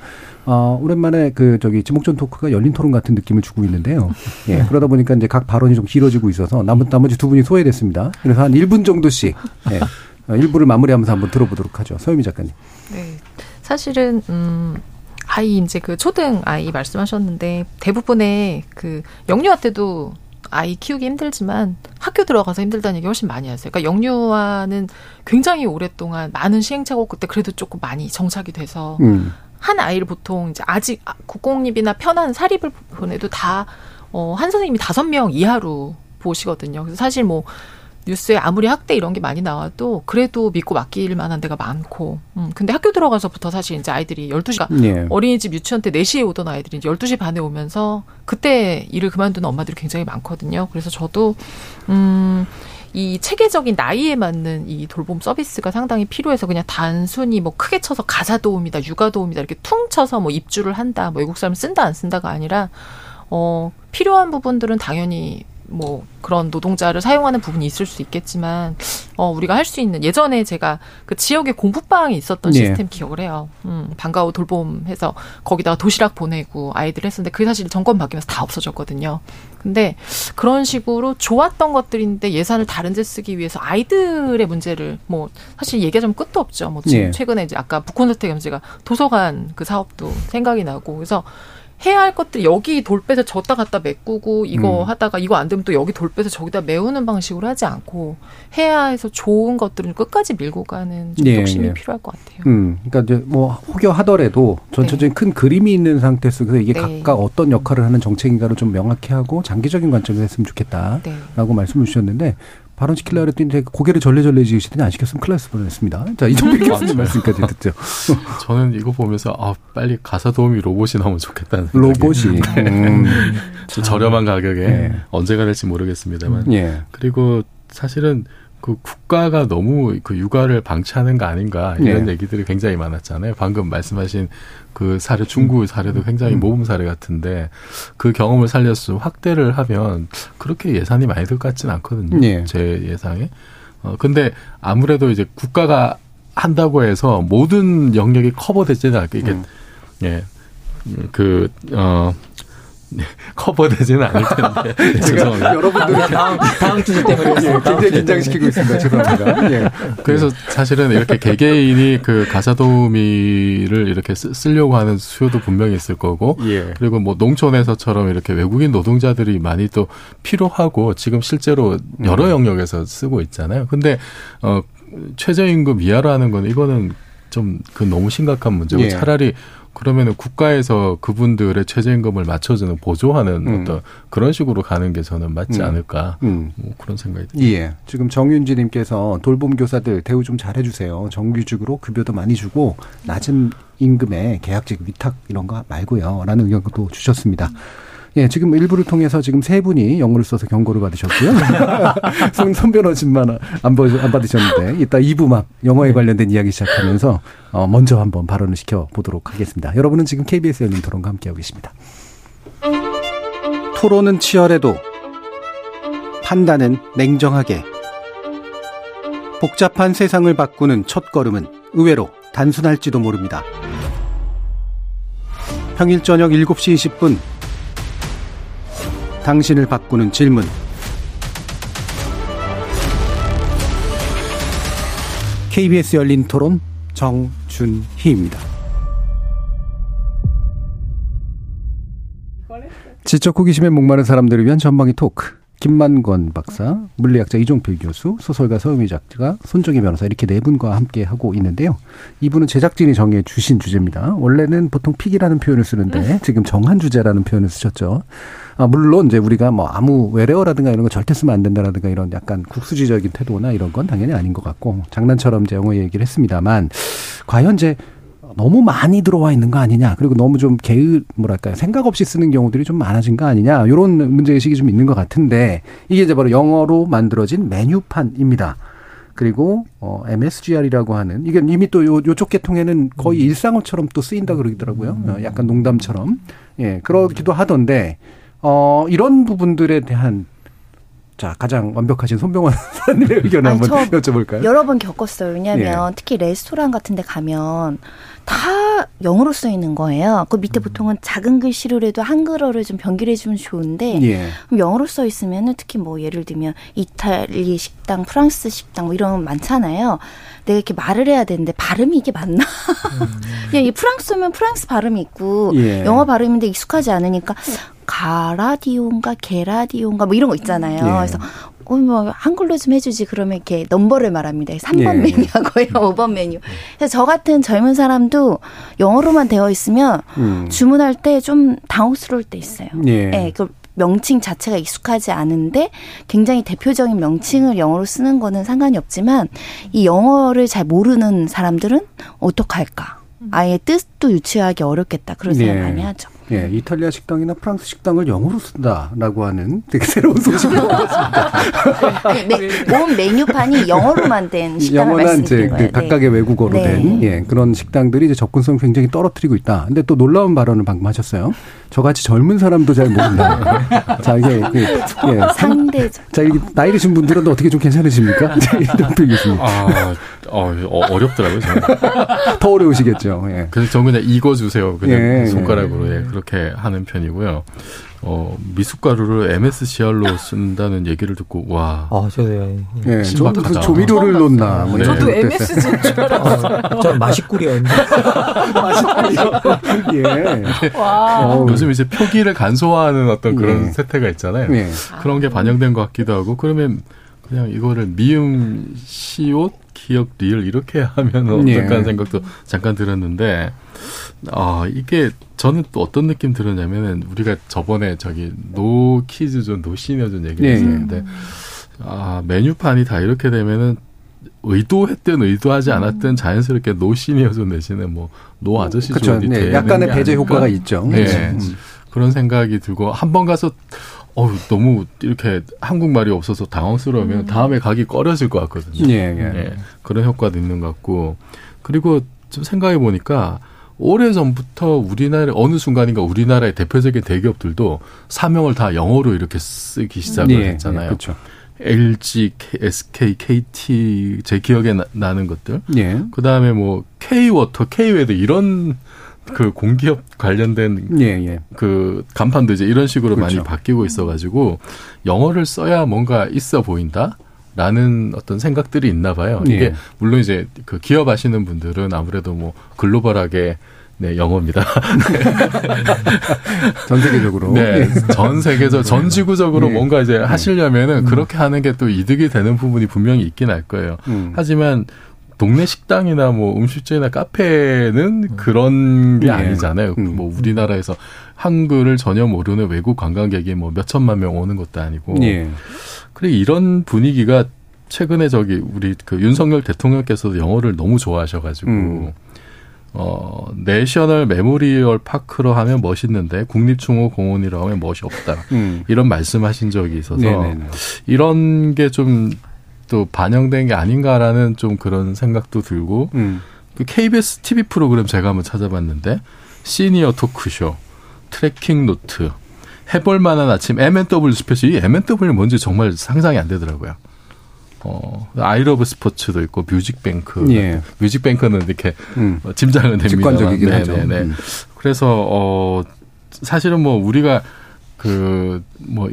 아, 오랜만에 그 저기 지목전 토크가 열린 토론 같은 느낌을 주고 있는데요. 예, 그러다 보니까 이제 각 발언이 좀 길어지고 있어서 나머, 나머지 두 분이 소외됐습니다. 그래서 한 1분 정도씩 예, 어, 1부를 마무리하면서 한번 들어보도록 하죠. 서유미 작가님. 네. 사실은 음 아이 이제 그 초등 아이 말씀하셨는데 대부분의 그 영유아 때도 아이 키우기 힘들지만 학교 들어가서 힘들다는 얘기 훨씬 많이 하세요. 그러니까 영유아는 굉장히 오랫동안 많은 시행착오 그때 그래도 조금 많이 정착이 돼서 음. 한 아이를 보통 이제 아직 아- 국공립이나 편한 사립을 보내도 다 어, 한 선생님이 다섯 명 이하로 보시거든요. 그래서 사실 뭐 뉴스에 아무리 학대 이런 게 많이 나와도 그래도 믿고 맡길 만한 데가 많고. 음, 근데 학교 들어가서부터 사실 이제 아이들이 12시가 예. 어린이집 유치원 때 4시에 오던 아이들이 이제 12시 반에 오면서 그때 일을 그만두는 엄마들이 굉장히 많거든요. 그래서 저도 음, 이 체계적인 나이에 맞는 이 돌봄 서비스가 상당히 필요해서 그냥 단순히 뭐 크게 쳐서 가사 도움이다, 육아 도움이다 이렇게 퉁 쳐서 뭐 입주를 한다, 뭐 외국 사람 쓴다 안 쓴다가 아니라 어 필요한 부분들은 당연히 뭐 그런 노동자를 사용하는 부분이 있을 수 있겠지만 어 우리가 할 수 있는 예전에 제가 그 지역에 공부방이 있었던 예. 시스템 기억을 해요. 음, 방과후 돌봄해서 거기다가 도시락 보내고 아이들 했었는데 그게 사실 정권 바뀌면서 다 없어졌거든요. 근데 그런 식으로 좋았던 것들인데 예산을 다른 데 쓰기 위해서 아이들의 문제를 뭐 사실 얘기하자면 끝도 없죠. 뭐 지금 예. 최근에 이제 아까 북콘서트 겸제가 도서관 그 사업도 생각이 나고 그래서 해야 할 것들 여기 돌 빼서 저다 갖다 메꾸고 이거 음. 하다가 이거 안 되면 또 여기 돌 빼서 저기다 메우는 방식으로 하지 않고 해야 해서 좋은 것들은 끝까지 밀고 가는 좀 예, 욕심이 예. 필요할 것 같아요. 음, 그러니까 이제 뭐 혹여하더라도 전체적인 큰 그림이 있는 상태 속에서 이게 네. 각각 어떤 역할을 하는 정책인가를 좀 명확히 하고 장기적인 관점에서 했으면 좋겠다라고 네. 말씀을 주셨는데 발언 했더니 되게 고개를 절레절레 지으시더니 안 시켰으면 났을 뻔했습니다. 자, 이정필 교수님 말씀까지 듣죠. 저는 이거 보면서 아 빨리 가사 도우미 로봇이 나오면 좋겠다는 로봇이. 음, 좀 저렴한 가격에 네. 언제가 될지 모르겠습니다만 예. 그리고 사실은 그 국가가 너무 그 육아를 방치하는 거 아닌가 이런 예. 얘기들이 굉장히 많았잖아요. 방금 말씀하신 그 사례 중국 사례도 굉장히 모범 사례 같은데 그 경험을 살려서 확대를 하면 그렇게 예산이 많이 들 것 같지는 않거든요. 예. 제 예상에. 어 근데 아무래도 이제 국가가 한다고 해서 모든 영역이 커버되지는 않고 이게 음. 예. 음, 그, 어, 커버되지는 않을 텐데. 네, 죄송합니다. 여러분들은 다음 다음 주제 때문에 굉장히 긴장시키고 있습니다. 죄송합니다. 예. 그래서 사실은 이렇게 개개인이 그 가사 도우미를 이렇게 쓰, 쓰려고 하는 수요도 분명히 있을 거고, 예. 그리고 뭐 농촌에서처럼 이렇게 외국인 노동자들이 많이 또 필요하고 지금 실제로 여러 영역에서 쓰고 있잖아요. 근데 어 최저임금 이하로 하는 건 이거는 좀 그 너무 심각한 문제고 예. 차라리 그러면은 국가에서 그분들의 최저임금을 맞춰주는 보조하는 음. 어떤 그런 식으로 가는 게 저는 맞지 음. 않을까 음. 뭐 그런 생각이 듭니다. 예. 지금 정윤지님께서 돌봄 교사들 대우 좀 잘해주세요. 정규직으로 급여도 많이 주고 낮은 임금에 계약직 위탁 이런 거 말고요. 라는 의견도 주셨습니다. 예, 지금 일부를 통해서 지금 세 분이 영어를 써서 경고를 받으셨고요. 손, 손 변호진만 안, 받- 안 받으셨는데, 이따 2부 막 영어에 관련된 이야기 시작하면서, 어, 먼저 한번 발언을 시켜보도록 하겠습니다. 여러분은 지금 KBS 열린 토론과 함께하고 계십니다. 토론은 치열해도 판단은 냉정하게. 복잡한 세상을 바꾸는 첫 걸음은 의외로 단순할지도 모릅니다. 평일 저녁 7시 20분. 당신을 바꾸는 질문. KBS 열린 토론 정준희입니다. 지적 호기심에 목마른 사람들을 위한 전방위 토크. 김만권 박사, 물리학자 이종필 교수, 소설가 서유미 작가, 손정희 변호사 이렇게 네 분과 함께 하고 있는데요. 이분은 제작진이 정해 주신 주제입니다. 원래는 보통 픽이라는 표현을 쓰는데 지금 정한 주제라는 표현을 쓰셨죠. 아, 물론 이제 우리가 뭐 아무 외래어라든가 이런 거 절대 쓰면 안 된다라든가 이런 약간 국수지적인 태도나 이런 건 당연히 아닌 것 같고 장난처럼 이제 영어 얘기를 했습니다만 과연 이제 너무 많이 들어와 있는 거 아니냐? 그리고 너무 좀 게으 뭐랄까요? 생각 없이 쓰는 경우들이 좀 많아진 거 아니냐? 이런 문제 의식이 좀 있는 것 같은데 이게 이제 바로 영어로 만들어진 메뉴판입니다. 그리고 어 MSGR이라고 하는 이게 이미 또 요, 요쪽 계통에는 거의 일상어처럼 또 쓰인다 그러더라고요. 어, 약간 농담처럼. 예 그러기도 하던데 어 이런 부분들에 대한 자 가장 완벽하신 손병환 선생님의 의견을 아니, 한번 저 여쭤볼까요? 여러 번 겪었어요. 왜냐하면 예. 특히 레스토랑 같은 데 가면 다 영어로 써 있는 거예요. 그 밑에 보통은 작은 글씨로라도 한글어를 좀 변기를 해주면 좋은데 예. 그럼 영어로 써 있으면은 특히 뭐 예를 들면 이탈리 식당, 프랑스 식당 뭐 이런 거 많잖아요. 내가 이렇게 말을 해야 되는데 발음이 이게 맞나? 그냥 이 프랑스면 프랑스 발음이 있고 예. 영어 발음인데 익숙하지 않으니까 가라디오인가 게라디오인가 뭐 이런 거 있잖아요. 예. 그래서 어, 뭐 한글로 좀 해주지 그러면 이렇게 넘버를 말합니다. 3번 예. 메뉴하고요, 5번 메뉴. 그래서 저 같은 젊은 사람도 영어로만 되어 있으면 음. 주문할 때 좀 당혹스러울 때 있어요. 예. 예, 그 명칭 자체가 익숙하지 않은데 굉장히 대표적인 명칭을 영어로 쓰는 거는 상관이 없지만 이 영어를 잘 모르는 사람들은 어떡할까? 아예 뜻도 유추하기 어렵겠다. 그런 생각 예. 많이 하죠. 예, 이탈리아 식당이나 프랑스 식당을 영어로 쓴다라고 하는 되게 새로운 소식을 얻었습니다. 네, 온 메뉴판이 영어로만 된 식당을 영어나 이제 말씀드린 그 거예요. 각각의 외국어로 네. 된 예, 그런 식당들이 이제 접근성 굉장히 떨어뜨리고 있다. 근데 또 놀라운 발언을 방금 하셨어요. 저같이 젊은 사람도 잘 모른다. 자, 이게 그, 예, 상, 상대적. 자, 이 나이 드신 분들은 어떻게 좀 괜찮으십니까? 이런 얘기입니다. 아, 어, 어, 어렵더라고요. 저는. 더 어려우시겠죠. 예. 그래서 저는 그냥 익어 주세요. 그냥 예, 손가락으로 예, 그렇게 하는 편이고요. 어, 미숫가루를 MSCR로 쓴다는 얘기를 듣고 와. 아, 저도요. 예. 예, 저도. 무슨 조미료를 넣나. 뭐 네. 저도. MSG인 줄 알았어요. 어, 저는 마시꿀이었는데. 예. 와. 어우, 요즘 이제 표기를 간소화하는 어떤 그런 예. 세태가 있잖아요. 예. 그런 게 반영된 것 같기도 하고 그러면 그냥 이거를 미음 시옷 기역 리을 이렇게 하면 어떨까 예. 하는 생각도 잠깐 들었는데 아 이게 저는 또 어떤 느낌 들었냐면은 우리가 저번에 저기 no kids zone no senior zone 얘기를 예, 했었는데 아 메뉴판이 다 이렇게 되면은 의도했든 의도하지 않았든 자연스럽게 no senior zone 내지는 뭐 no 아저씨 그렇죠. zone이 네, 약간의 게 배제? 효과가 있죠. 네. 음. 그런 생각이 들고 한 번 가서 어우 너무 이렇게 한국말이 없어서 당황스러우면 다음에 가기 꺼려질 것 같거든요. 예, 예. 예, 그런 효과도 있는 것 같고 그리고 좀 생각해 보니까 오래 전부터 우리나라 어느 순간인가 우리나라의 대표적인 대기업들도 사명을 다 영어로 이렇게 쓰기 시작을 예, 했잖아요. 예, 그렇죠. LG, SK, KT 제 기억에 나, 는 것들. 예. 그 다음에 뭐 K워터, K웨드 이런 그 공기업 관련된 예, 예. 그 간판도 이제 이런 식으로 그렇죠. 많이 바뀌고 있어가지고 영어를 써야 뭔가 있어 보인다. 라는 어떤 생각들이 있나 봐요. 이게 예. 물론 이제 그 기업 하시는 분들은 아무래도 뭐 글로벌하게 네, 영어입니다. 전 세계적으로. 네. 예. 전 세계적, 전 지구적으로 예. 뭔가 이제 하시려면은 그렇게 하는 게 또 이득이 되는 부분이 분명히 있긴 할 거예요. 음. 하지만 동네 식당이나 뭐 음식점이나 카페는 그런 게 예. 아니잖아요. 음. 뭐 우리나라에서 한글을 전혀 모르는 외국 관광객이 뭐 몇 천만 명 오는 것도 아니고. 예. 그래 이런 분위기가 최근에 저기 우리 그 윤석열 대통령께서도 영어를 너무 좋아하셔가지고 음. 어 National Memorial Park로 하면 멋있는데 국립중앙공원이라고 하면 멋이 없다 음. 이런 말씀하신 적이 있어서 네네네. 이런 게 좀 또 반영된 게 아닌가라는 좀 그런 생각도 들고 음. 그 KBS TV 프로그램 제가 한번 찾아봤는데 시니어 토크쇼 트래킹 노트 해볼 만한 아침 M&W special 이 M&W 뭔지 정말 상상이 안 되더라고요. 어 I Love 스포츠도 있고 뮤직뱅크 예. 뮤직뱅크는 이렇게 음. 어, 짐작은 됩니다. 직관적이긴 하죠. 음. 그래서 어 사실은 뭐 우리가 그뭐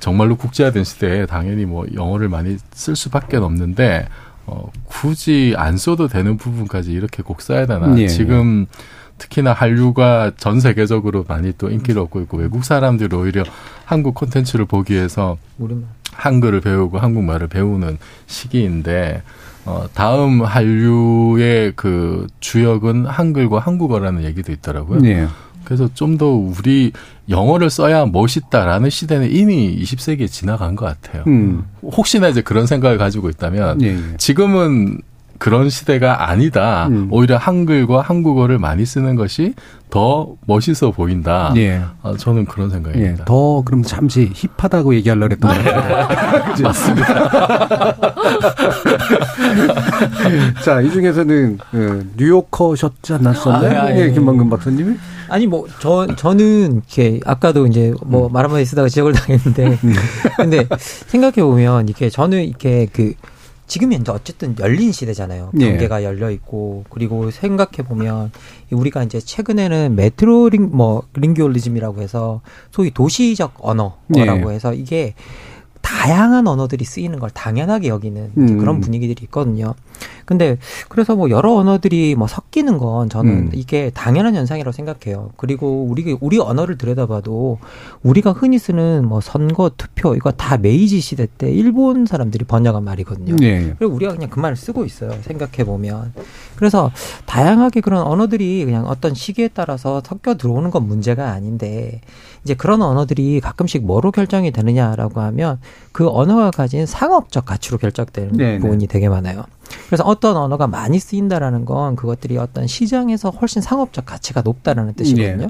정말로 국제화된 시대에 당연히 뭐 영어를 많이 쓸 수밖에 없는데 어 굳이 안 써도 되는 부분까지 이렇게 꼭 써야 되나? 예. 지금 특히나 한류가 전 세계적으로 많이 또 인기를 얻고 있고 외국 사람들이 오히려 한국 콘텐츠를 보기 위해서. 한글을 배우고 한국말을 배우는 시기인데 어 다음 한류의 그 주역은 한글과 한국어라는 얘기도 있더라고요. 예. 그래서 좀 더 우리 영어를 써야 멋있다라는 시대는 이미 20세기에 지나간 것 같아요. 음. 혹시나 이제 그런 생각을 가지고 있다면 예. 예. 지금은 그런 시대가 아니다. 음. 오히려 한글과 한국어를 많이 쓰는 것이 더 멋있어 보인다. 예. 어, 저는 그런 예. 생각입니다. 더 그럼 잠시 힙하다고 얘기하려고 했던 것 같아요. 그죠? 자, 이 중에서는 그 뉴요커셨지 않았었나요? 아, 아, 예, 예. 김만근 박사님이? 아니 뭐 저 저는 이렇게 아까도 이제 뭐 말 한마디 쓰다가 지적을 당했는데 근데 생각해 보면 이렇게 저는 이렇게 그 지금이 이제 어쨌든 열린 시대잖아요. 예. 경계가 열려 있고 그리고 생각해 보면 우리가 이제 최근에는 metroling 뭐 lingualism이라고 해서 소위 도시적 언어라고 예. 해서 이게 다양한 언어들이 쓰이는 걸 당연하게 여기는 음. 그런 분위기들이 있거든요. 근데 그래서 뭐 여러 언어들이 뭐 섞이는 건 저는 음. 이게 당연한 현상이라고 생각해요. 그리고 우리 우리 언어를 들여다봐도 우리가 흔히 쓰는 뭐 선거 투표 이거 다 메이지 시대 때 일본 사람들이 번역한 말이거든요. 예. 그리고 우리가 그냥 그 말을 쓰고 있어요. 생각해 보면. 그래서 다양하게 그런 언어들이 그냥 어떤 시기에 따라서 섞여 들어오는 건 문제가 아닌데 이제 그런 언어들이 가끔씩 뭐로 결정이 되느냐라고 하면 그 언어가 가진 상업적 가치로 결정되는 네네. 부분이 되게 많아요. 그래서 어떤 언어가 많이 쓰인다라는 건 그것들이 어떤 시장에서 훨씬 상업적 가치가 높다라는 뜻이거든요. 예.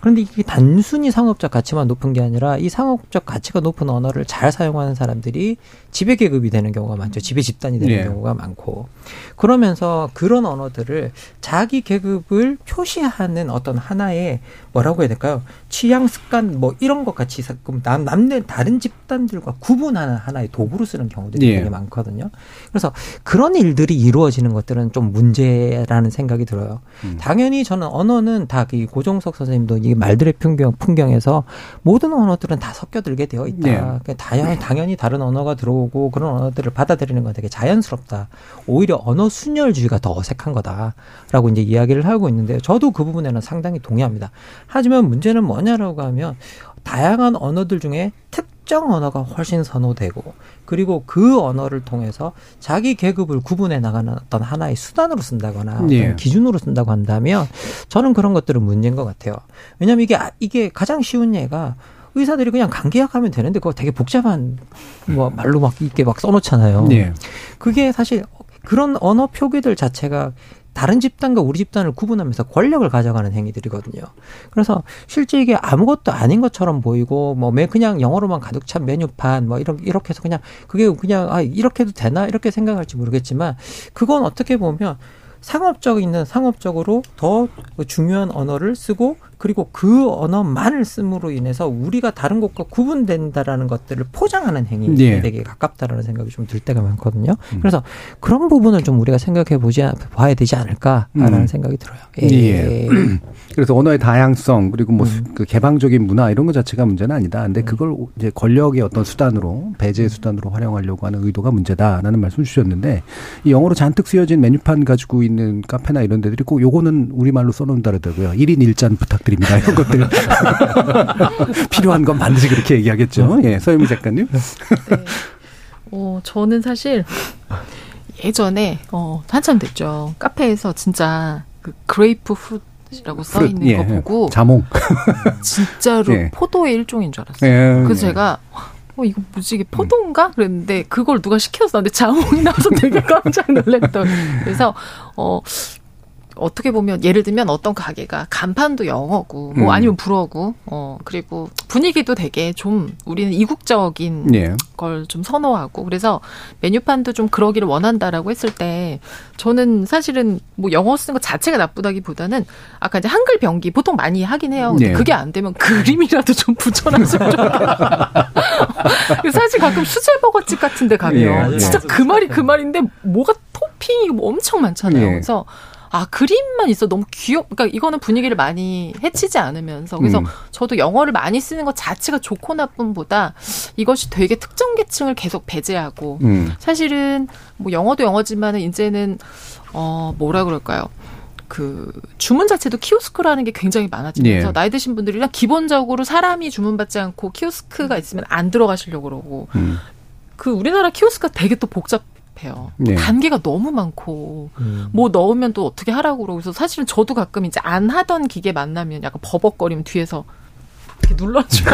그런데 이게 단순히 상업적 가치만 높은 게 아니라 이 상업적 가치가 높은 언어를 잘 사용하는 사람들이 지배 계급이 되는 경우가 많죠. 지배 집단이 되는 예. 경우가 많고 그러면서 그런 언어들을 자기 계급을 표시하는 어떤 하나의 뭐라고 해야 될까요? 취향 습관 뭐 이런 것 같이 자꾸 남 남들 다른 집단들과 구분하는 하나의 도구로 쓰는 경우들이 예. 되게 많거든요. 그래서 그런 일들이 이루어지는 것들은 좀 문제라는 생각이 들어요. 음. 당연히 저는 언어는 다 이 고종석 선생님도 이 말들의 풍경 풍경에서 모든 언어들은 다 섞여들게 되어 있다. 네. 그러니까 당연히, 당연히 다른 언어가 들어오고 그런 언어들을 받아들이는 건 되게 자연스럽다. 오히려 언어 순혈주의가 더 어색한 거다라고 이제 이야기를 하고 있는데 저도 그 부분에는 상당히 동의합니다. 하지만 문제는 뭐냐라고 하면 다양한 언어들 중에 특정 언어가 훨씬 선호되고 그리고 그 언어를 통해서 자기 계급을 구분해 나가는 어떤 하나의 수단으로 쓴다거나 예. 기준으로 쓴다고 한다면 저는 그런 것들은 문제인 것 같아요. 왜냐하면 이게 아- 이게 가장 쉬운 예가 의사들이 그냥 감기약하면 되는데 그거 되게 복잡한 뭐 말로 막 이렇게 막 써놓잖아요. 예. 그게 사실 그런 언어 표기들 자체가 다른 집단과 우리 집단을 구분하면서 권력을 가져가는 행위들이거든요. 그래서 실제 이게 아무것도 아닌 것처럼 보이고 뭐 매 그냥 영어로만 가득 찬 메뉴판 뭐 이런 이렇게 해서 그냥 그게 그냥 아 이렇게 해도 되나 이렇게 생각할지 모르겠지만 그건 어떻게 보면 상업적 있는 상업적으로 더 중요한 언어를 쓰고 그리고 그 언어만을 씀으로 인해서 우리가 다른 것과 구분된다라는 것들을 포장하는 행위에 예. 되게 가깝다라는 생각이 좀 들 때가 많거든요. 음. 그래서 그런 부분을 좀 우리가 생각해 보지 봐야 되지 않을까라는 음. 생각이 들어요. 예. 그래서 언어의 다양성 그리고 뭐 음. 그 개방적인 문화 이런 것 자체가 문제는 아니다. 근데 그걸 이제 권력의 어떤 수단으로 배제의 수단으로 활용하려고 하는 의도가 문제다라는 말씀 주셨는데 이 영어로 잔뜩 쓰여진 메뉴판 가지고 있는 카페나 이런 데들이 꼭 요거는 우리말로 써놓는다 그러더라고요. 1인 1잔 부탁드립니다. 이런 것들. 필요한 건 반드시 그렇게 얘기하겠죠. 예, 서유미 작가님. 네. 어, 저는 사실 예전에 어, 한참 됐죠. 카페에서 진짜 그 그레이프 프루트라고 써 있는 예, 거 보고 자몽. 진짜로 예. 포도의 일종인 줄 알았어요. 예, 그래서 예. 제가 어 이거 뭐지 이게 포도인가 그랬는데 그걸 누가 시켜서 나한테 자몽이 나와서 되게 깜짝 놀랐던. 그래서 어 어떻게 보면 예를 들면 어떤 가게가 간판도 영어고 뭐 음. 아니면 불어고 어 그리고 분위기도 되게 좀 우리는 이국적인 예. 걸좀 선호하고 그래서 메뉴판도 좀 그러기를 원한다라고 했을 때 저는 사실은 뭐 영어 쓰는 것 자체가 나쁘다기보다는 아까 이제 한글 병기 보통 많이 하긴 해요. 근데 네. 그게 안 되면 그림이라도 좀 붙여놨으면 좋겠다. 사실 가끔 수제버거집 같은데 가면 예, 진짜 예. 그 말이 그 말인데 뭐가 토핑이 뭐 엄청 많잖아요. 예. 그래서 아 그림만 있어 너무 귀엽. 그러니까 이거는 분위기를 많이 해치지 않으면서 그래서 음. 저도 영어를 많이 쓰는 것 자체가 좋고 나쁨보다 이것이 되게 특정 계층을 계속 배제하고 음. 사실은 뭐 영어도 영어지만은 이제는 어 뭐라 그럴까요? 그 주문 자체도 키오스크라는 게 굉장히 많아지면서 예. 나이 드신 분들이 그냥 기본적으로 사람이 주문받지 않고 키오스크가 있으면 안 들어가시려고 그러고 음. 그 우리나라 키오스크가 되게 또 복잡 해요. 네. 단계가 너무 많고 음. 뭐 넣으면 또 어떻게 하라고 그러고 그래서 사실은 저도 가끔 이제 안 하던 기계 만나면 약간 버벅거리면 뒤에서 이렇게 눌러주고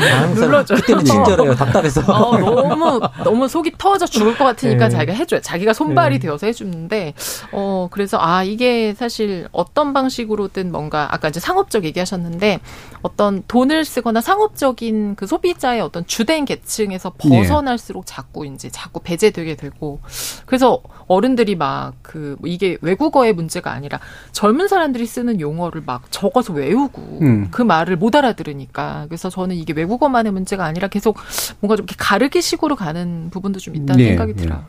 항상 눌러줘요. 그때는 친절해요. 답답해서. 어, 너무 너무 속이 터져 죽을 것 같으니까 네. 자기가 해줘요. 자기가 손발이 네. 되어서 해주는데 어 그래서 아 이게 사실 어떤 방식으로든 뭔가 아까 이제 상업적 얘기하셨는데 어떤 돈을 쓰거나 상업적인 그 소비자의 어떤 주된 계층에서 예. 벗어날수록 자꾸 이제 자꾸 배제되게 되고 그래서 어른들이 막 그 이게 외국어의 문제가 아니라 젊은 사람들이 쓰는 용어를 막 적어서 외우고 음. 그 말을 못 알아들으니까 그래서 저는 이게 외국어만의 문제가 아니라 계속 뭔가 좀 이렇게 가르기 식으로 가는 부분도 좀 있다는 예, 생각이 예. 들어요.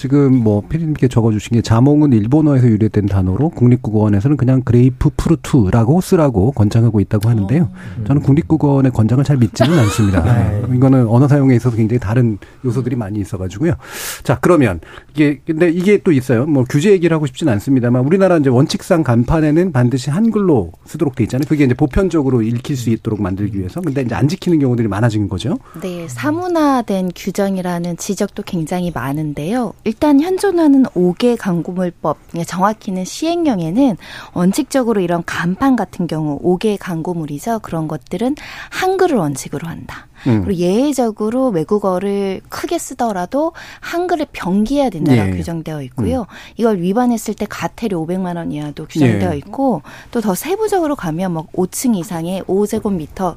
지금 뭐 피디님께 적어주신 게 자몽은 일본어에서 유래된 단어로 국립국어원에서는 그냥 그레이프 프루트라고 쓰라고 권장하고 있다고 하는데요. 저는 국립국어원의 권장을 잘 믿지는 않습니다. 네. 이거는 언어 사용에 있어서 굉장히 다른 요소들이 많이 있어가지고요. 자 그러면 이게 근데 이게 또 있어요. 뭐 규제 얘기를 하고 싶진 않습니다만 우리나라 이제 원칙상 간판에는 반드시 한글로 쓰도록 돼 있잖아요. 그게 이제 보편적으로 읽힐 수 있도록 만들기 위해서. 근데 이제 안 지키는 경우들이 많아진 거죠. 네, 사문화된 규정이라는 지적도 굉장히 많은데요. 일단 현존하는 5개 광고물법, 그러니까 정확히는 시행령에는 원칙적으로 이런 간판 같은 경우 5개의 광고물이죠. 그런 것들은 한글을 원칙으로 한다. 음. 그리고 예외적으로 외국어를 크게 쓰더라도 한글을 병기해야 된다고 예. 규정되어 있고요. 이걸 위반했을 때 가태료 500만 원 이하도 규정되어 예. 있고 또 더 세부적으로 가면 뭐 5층 이상의 5제곱미터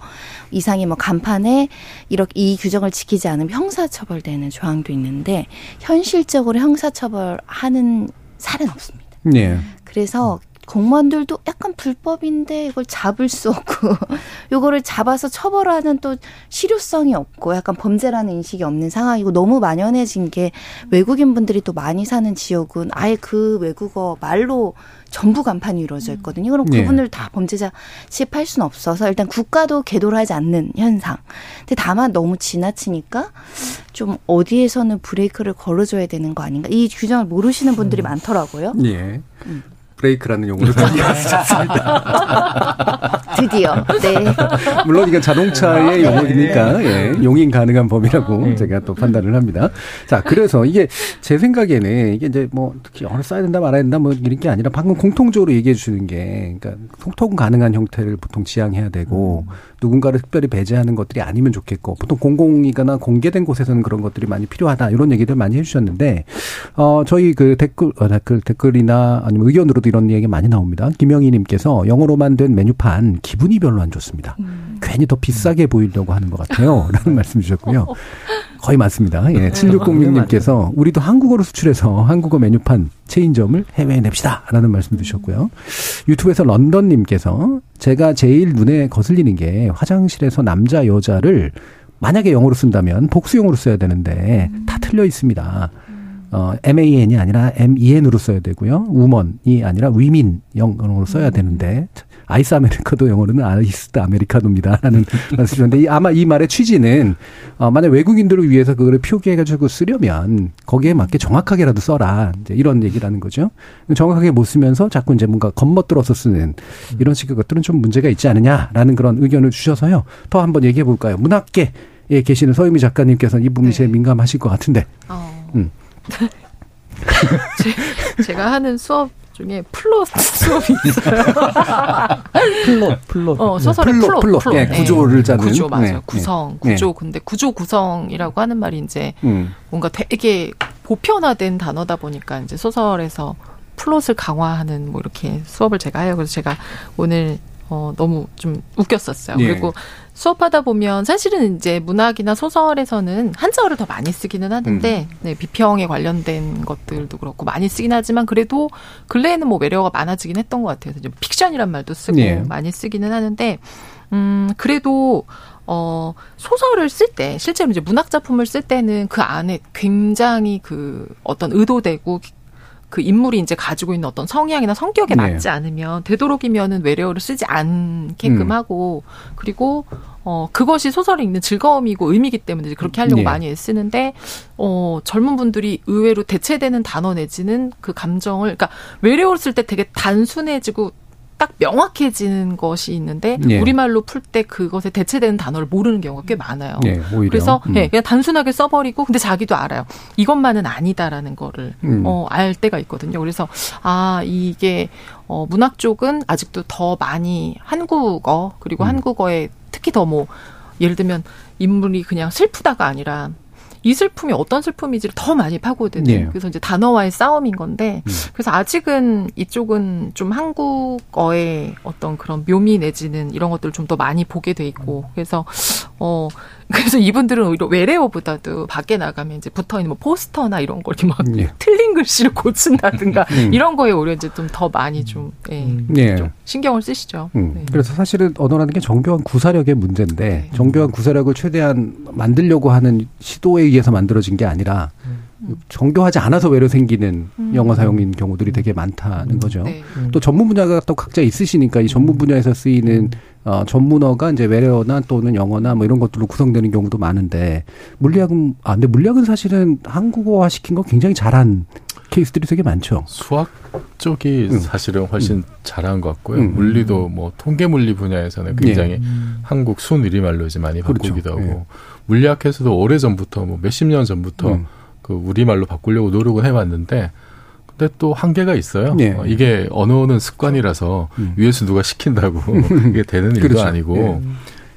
이상의 뭐 간판에 이렇게 이 규정을 지키지 않으면 형사처벌되는 조항도 있는데 현실적으로 형사처벌하는 사례는 없습니다. 네. 그래서 공무원들도 약간 불법인데 이걸 잡을 수 없고 요거를 잡아서 처벌하는 또 실효성이 없고 약간 범죄라는 인식이 없는 상황이고 너무 만연해진 게 외국인 분들이 또 많이 사는 지역은 아예 그 외국어 말로 전부 간판이 이루어져 있거든요. 그럼 네. 그분들 다 범죄자 취급할 수는 없어서 일단 국가도 계도를 하지 않는 현상. 근데 다만 너무 지나치니까 좀 어디에서는 브레이크를 걸어줘야 되는 거 아닌가. 이 규정을 모르시는 분들이 많더라고요. 예. 브레이크라는 용어를 드디어. 네. 물론 이건 자동차의 용어이니까 예, 용인 가능한 범위라고 제가 또 판단을 합니다. 자, 그래서 이게 제 생각에는 이게 이제 뭐 특히 언어 써야 된다 말아야 된다 뭐 이런 게 아니라 방금 공통적으로 얘기해 주시는 게 그러니까 소통 가능한 형태를 보통 지향해야 되고 누군가를 특별히 배제하는 것들이 아니면 좋겠고 보통 공공이거나 공개된 곳에서는 그런 것들이 많이 필요하다 이런 얘기들 많이 해주셨는데 어 저희 그 댓글 어, 댓글 댓글이나 아니면 의견으로도 이런 얘기 많이 나옵니다. 김영희님께서 영어로만 된 메뉴판 기분이 별로 안 좋습니다. 괜히 더 비싸게 보이려고 하는 것 같아요. 라는 말씀 주셨고요. 거의 맞습니다. 예. 7606님께서 우리도 한국어로 수출해서 한국어 메뉴판 체인점을 해외에 냅시다. 라는 말씀 주셨고요. 유튜브에서 런던님께서 제가 제일 눈에 거슬리는 게 화장실에서 남자, 여자를 만약에 영어로 쓴다면 복수용으로 써야 되는데 다 틀려 있습니다. 어, M-A-N이 아니라 M-E-N으로 써야 되고요. 우먼이 아니라 위민 영어로 써야 되는데 아이스 아메리카도 영어로는 아이스 아메리카노입니다. 라는 말씀 주셨는데 이- 아마 이 말의 취지는 어, 만약 외국인들을 위해서 그거를 표기해가지고 쓰려면 거기에 맞게 정확하게라도 써라. 이제 이런 얘기라는 거죠. 정확하게 못 쓰면서 자꾸 이제 뭔가 겉멋들어서 쓰는 이런 식의 것들은 좀 문제가 있지 않느냐라는 그런 의견을 주셔서요. 더 한번 얘기해 볼까요? 문학계에 계시는 서유미 작가님께서는 이 부분이 네. 제일 민감하실 것 같은데. 어. 음. 제, 제가 하는 수업 중에 플롯 수업이 있어요. 플롯, 플롯. 어, 소설의 플롯, 플롯, 플롯. 예, 구조를 짜는. 구조 맞아요. 네, 구성, 네. 구조. 근데 구조 구성이라고 하는 말이 이제 음. 뭔가 되게 보편화된 단어다 보니까 이제 소설에서 플롯을 강화하는 뭐 이렇게 수업을 제가 해요. 그래서 제가 오늘 어 너무 좀 웃겼었어요. 예. 그리고 수업하다 보면 사실은 이제 문학이나 소설에서는 한자어를 더 많이 쓰기는 하는데 음. 네, 비평에 관련된 것들도 그렇고 많이 쓰긴 하지만 그래도 근래에는 뭐 매력가 많아지긴 했던 것 같아요. 이제 픽션이란 말도 쓰고 예. 많이 쓰기는 하는데 음 그래도 어 소설을 쓸 때 실제로 이제 문학 작품을 쓸 때는 그 안에 굉장히 그 어떤 의도되고 그 인물이 이제 가지고 있는 어떤 성향이나 성격에 네. 맞지 않으면 되도록이면은 외래어를 쓰지 않게끔 음. 하고 그리고 어 그것이 소설을 읽는 즐거움이고 의미이기 때문에 그렇게 하려고 네. 많이 쓰는데 어 젊은 분들이 의외로 대체되는 단어 내지는 그 감정을 그러니까 외래어를 쓸 때 되게 단순해지고 딱 명확해지는 것이 있는데 예. 우리말로 풀 때 그것에 대체되는 단어를 모르는 경우가 꽤 많아요. 예. 그래서 음. 예, 그냥 단순하게 써버리고 근데 자기도 알아요. 이것만은 아니다라는 거를 음. 어, 알 때가 있거든요. 그래서 아 이게 어, 문학 쪽은 아직도 더 많이 한국어 그리고 음. 한국어에 특히 더 뭐 예를 들면 인물이 그냥 슬프다가 아니라 이 슬픔이 어떤 슬픔인지를 더 많이 파고드는 예. 그래서 이제 단어와의 싸움인 건데 음. 그래서 아직은 이쪽은 좀 한국어의 어떤 그런 묘미 내지는 이런 것들을 좀 더 많이 보게 돼 있고 그래서 어 그래서 이분들은 오히려 외래어보다도 밖에 나가면 이제 붙어 있는 뭐 포스터나 이런 걸 이렇게 막 예. 틀린 글씨를 고친다든가 음. 이런 거에 오히려 이제 좀 더 많이 좀, 예, 예. 좀 신경을 쓰시죠. 음. 네. 그래서 사실은 언어라는 게 정교한 구사력의 문제인데 네. 정교한 구사력을 최대한 만들려고 하는 시도에 의해서 만들어진 게 아니라 정교하지 않아서 외려 생기는 영어 사용인 경우들이 되게 많다는 거죠. 네. 또 전문 분야가 또 각자 있으시니까 이 전문 분야에서 쓰이는 어, 전문어가 이제 외래어나 또는 영어나 뭐 이런 것들로 구성되는 경우도 많은데 물리학은 아 근데 물리학은 사실은 한국어화 시킨 거 굉장히 잘한 케이스들이 되게 많죠. 수학 쪽이 음. 사실은 훨씬 잘한 것 같고요. 음. 물리도 뭐 통계 물리 분야에서는 굉장히 한국 순우리말로 이제 많이 그렇죠. 바꾸기도 하고 예. 물리학에서도 오래 전부터 뭐 몇십 년 전부터 음. 그 우리말로 바꾸려고 노력은 해왔는데 근데 또 한계가 있어요. 예. 어, 이게 언어는 습관이라서 음. 위에서 누가 시킨다고 이게 되는 일도 그렇죠. 아니고 예.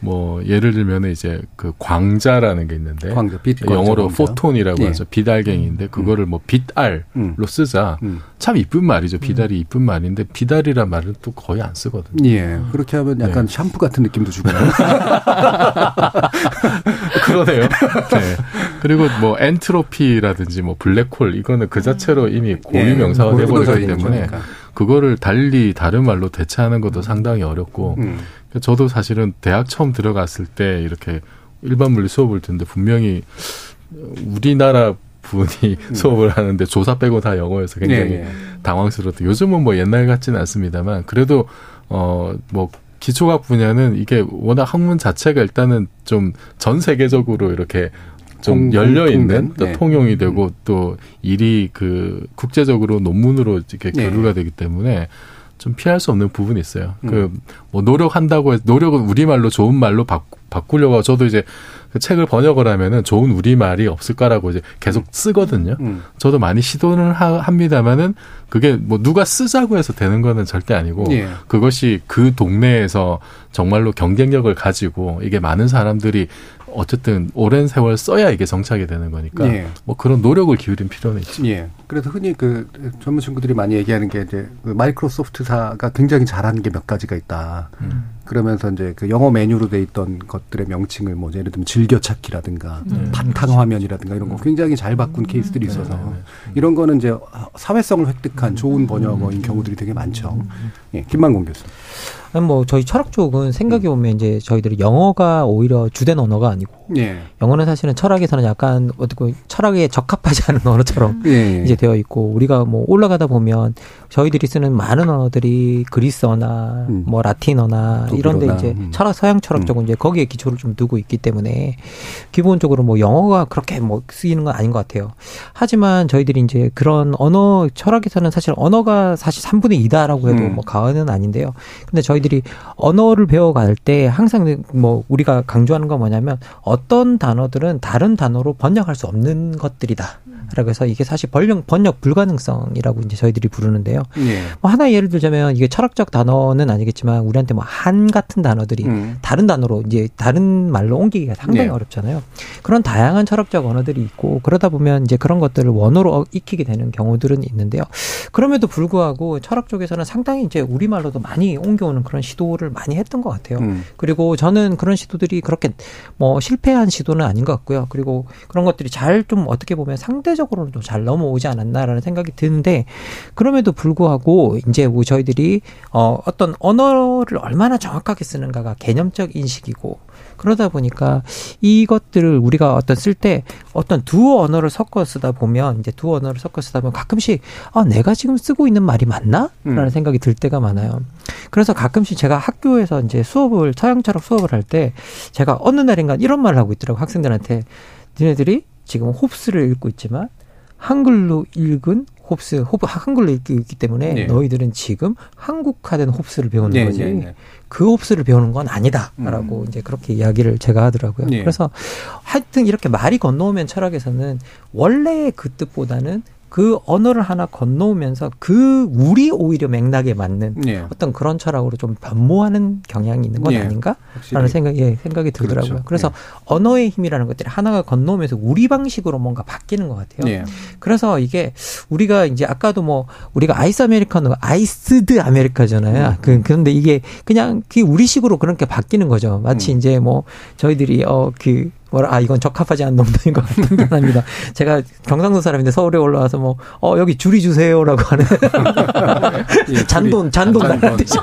뭐 예를 들면 이제 그 광자라는 게 있는데 광자, 빛 광자, 영어로 광자. 포톤이라고 예. 하죠. 빛알갱이인데 그거를 뭐 빛알로 음. 쓰자. 음. 참 이쁜 말이죠. 비달이 이쁜 말인데 비달이란 말은 또 거의 안 쓰거든요. 예. 그렇게 하면 약간 네. 샴푸 같은 느낌도 주고요. 그러네요. 네. 그리고 뭐 엔트로피라든지 뭐 블랙홀 이거는 그 자체로 이미 고유 명사가 예. 있는 때문에 거니까. 그거를 달리 다른 말로 대체하는 것도 상당히 어렵고 음. 저도 사실은 대학 처음 들어갔을 때 이렇게 일반 물리 수업을 듣는데 분명히 우리나라 분이 수업을 하는데 조사 빼고 다 영어여서 굉장히 예, 예. 당황스러웠고 요즘은 뭐 옛날 같지는 않습니다만 그래도 어뭐 기초과학 분야는 이게 워낙 학문 자체가 일단은 좀 전 세계적으로 이렇게 좀 공- 열려 있는 네. 통용이 되고 또 일이 그 국제적으로 논문으로 이렇게 네. 교류가 되기 때문에 좀 피할 수 없는 부분이 있어요. 음. 그뭐 노력한다고 해서 노력은 우리말로 좋은 말로 바꾸, 바꾸려고 저도 이제 그 책을 번역을 하면은 좋은 우리말이 없을까라고 이제 계속 쓰거든요. 음. 저도 많이 시도는 하, 합니다만은 그게 뭐 누가 쓰자고 해서 되는 거는 절대 아니고 예. 그것이 그 동네에서 정말로 경쟁력을 가지고 이게 많은 사람들이 어쨌든 오랜 세월 써야 이게 정착이 되는 거니까 예. 뭐 그런 노력을 기울인 필요는 있죠. 예. 그래서 흔히 그 전문 친구들이 많이 얘기하는 게 이제 그 마이크로소프트사가 굉장히 잘하는 게 몇 가지가 있다. 음. 그러면서 이제 그 영어 메뉴로 돼 있던 것들의 명칭을 뭐 예를 들면 즐겨찾기라든가 음. 바탕 화면이라든가 이런 거 굉장히 잘 바꾼 케이스들이 있어서 네, 네, 네. 이런 거는 이제 사회성을 획득한 좋은 번역어인 경우들이 되게 많죠. 예. 김만공 교수. 뭐 저희 철학 쪽은 생각해 보면 이제 저희들이 영어가 오히려 주된 언어가 아니고 예. 영어는 사실은 철학에서는 약간 어떻게 철학에 적합하지 않은 언어처럼 예. 이제 되어 있고 우리가 뭐 올라가다 보면 저희들이 쓰는 많은 언어들이 그리스어나 음. 뭐 라틴어나 이런데 이제 음. 철학 서양 철학 음. 쪽은 이제 거기에 기초를 좀 두고 있기 때문에 기본적으로 뭐 영어가 그렇게 뭐 쓰이는 건 아닌 것 같아요. 하지만 저희들이 이제 그런 언어 철학에서는 사실 언어가 사실 3분의 2다라고 해도 음. 뭐 과언은 아닌데요. 근데 저희들이 언어를 배워갈 때 항상 뭐 우리가 강조하는 건 뭐냐면 어떤 단어들은 다른 단어로 번역할 수 없는 것들이다. 라고 해서 이게 사실 번역, 번역 불가능성이라고 이제 저희들이 부르는데요. 예. 뭐 하나 예를 들자면 이게 철학적 단어는 아니겠지만 우리한테 뭐 한 같은 단어들이 음. 다른 단어로 이제 다른 말로 옮기기가 상당히 네. 어렵잖아요. 그런 다양한 철학적 언어들이 있고 그러다 보면 이제 그런 것들을 원어로 어- 익히게 되는 경우들은 있는데요. 그럼에도 불구하고 철학 쪽에서는 상당히 이제 우리말로도 많이 옮겨오는 그런 시도를 많이 했던 것 같아요. 음. 그리고 저는 그런 시도들이 그렇게 뭐 실패한 시도는 아닌 것 같고요. 그리고 그런 것들이 잘 좀 어떻게 보면 상대적으로는 좀 잘 넘어오지 않았나라는 생각이 드는데 그럼에도 불구하고 이제 뭐 저희들이 어 어떤 언어를 얼마나 정확하게 쓰는가가 개념적 인식이고 그러다 보니까 이것들을 우리가 어떤 쓸 때 어떤 두 언어를 섞어 쓰다 보면 이제 두 언어를 섞어 쓰다 보면 가끔씩 아 내가 지금 쓰고 있는 말이 맞나? 라는 음. 생각이 들 때가 많아요. 그래서 가끔씩 제가 학교에서 이제 수업을 서양 철학 수업을 할 때 제가 어느 날인가 이런 말을 하고 있더라고 학생들한테 니네들이 지금 홉스를 읽고 있지만 한글로 읽은 홉스 홉 한글로 읽고 있기 때문에 네. 너희들은 지금 한국화된 홉스를 배우는 네, 거지 네, 네. 그 홉스를 배우는 건 아니다라고 이제 그렇게 이야기를 제가 하더라고요. 네. 그래서 하여튼 이렇게 말이 건너오면 철학에서는 원래의 그 뜻보다는 그 언어를 하나 건너오면서 그 우리 오히려 맥락에 맞는 예. 어떤 그런 철학으로 좀 변모하는 경향이 있는 건 예, 아닌가라는 확실히. 생각이 예, 생각이 들더라고요. 그렇죠. 그래서 언어의 힘이라는 것들이 하나가 건너오면서 우리 방식으로 뭔가 바뀌는 것 같아요. 예. 그래서 이게 우리가 이제 아까도 뭐 우리가 아이스 아메리카노 iced 아메리카노잖아요. 그 그런데 이게 그냥 그 우리식으로 그렇게 바뀌는 거죠. 마치 음. 이제 뭐 저희들이 어그 뭐라 아 이건 적합하지 않은 농담인 것 같은 단어입니다. 제가 경상도 사람인데 서울에 올라와서 뭐 어 여기 주리 주세요라고 하는 예, 잔돈 잔돈 뜻이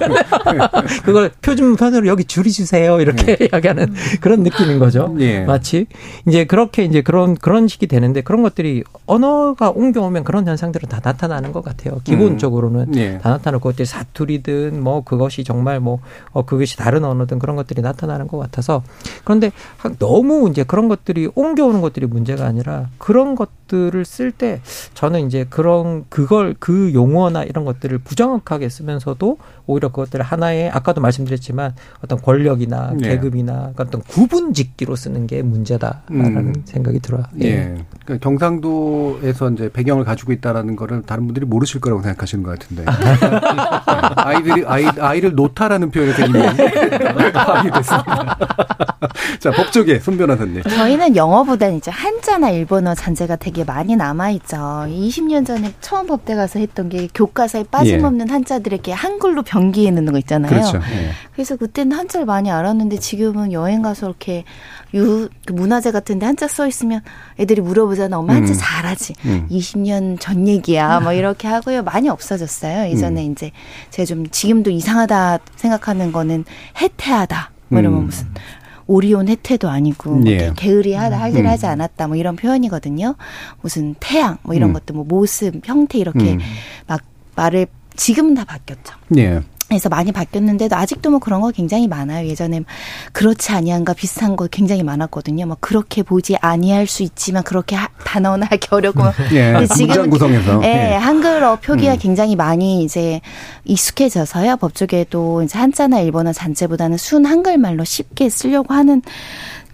그걸 표준 편으로 여기 주리 주세요 이렇게 이야기하는 그런 느낌인 거죠. 예. 마치 이제 그렇게 이제 그런 그런 식이 되는데 그런 것들이 언어가 옮겨오면 그런 현상들은 다 나타나는 것 같아요. 기본적으로는 예. 다 나타나고 그것들이 사투리든 뭐 그것이 정말 뭐 어, 그것이 다른 언어든 그런 것들이 나타나는 것 같아서 그런데 하- 너무 이제 그런 것들이 옮겨오는 것들이 문제가 아니라 그런 것들을 쓸 때 저는 이제 그런 그걸 그 용어나 이런 것들을 부정확하게 쓰면서도 오히려 그것들을 하나의 아까도 말씀드렸지만 어떤 권력이나 예. 계급이나 어떤 구분 짓기로 쓰는 게 문제다라는 음. 생각이 들어요. 예. 그러니까 경상도에서 이제 배경을 가지고 있다라는 거를 다른 분들이 모르실 거라고 생각하시는 것 같은데. 아이들이, 아이, 아이를 놓다라는 표현에서 이미 파악이 됐습니다. 자, 법조계, 손 변호사님. 저희는 영어보다는 이제 한자나 일본어 잔재가 되게 많이 남아 있죠. 20년 전에 처음 법대 가서 했던 게 교과서에 빠짐없는 한자들에게 한글로 변기해 놓는 거 있잖아요. 그렇죠. 예. 그래서 그때는 한자를 많이 알았는데 지금은 여행 가서 이렇게 유, 그 문화재 같은데 한자 써 있으면 애들이 물어보잖아. 엄마 한자 음. 잘하지. 음. 20년 전 얘기야. 뭐 이렇게 하고요. 많이 없어졌어요. 예전에 음. 이제 제가 좀 지금도 이상하다 생각하는 거는 해태하다. 뭐 이러면 음. 무슨 오리온 해태도 아니고 뭐 예. 게- 게으리하다 할일 음. 하지 않았다 뭐 이런 표현이거든요. 무슨 태양 뭐 이런 음. 것도 뭐 모습 형태 이렇게 음. 막 말을 지금은 다 바뀌었죠. 예. 그래서 많이 바뀌었는데도 아직도 뭐 그런 거 굉장히 많아요. 예전에 그렇지 아니한가 비슷한 거 굉장히 많았거든요. 뭐 그렇게 보지 아니할 수 있지만 그렇게 하- 단어는 하기 어렵고 예. 근데 지금은 문장 구성에서. 예, 한글어 표기가 음. 굉장히 많이 이제 익숙해져서요. 법조계도 이제 한자나 일본어 잔재보다는 순 한글말로 쉽게 쓰려고 하는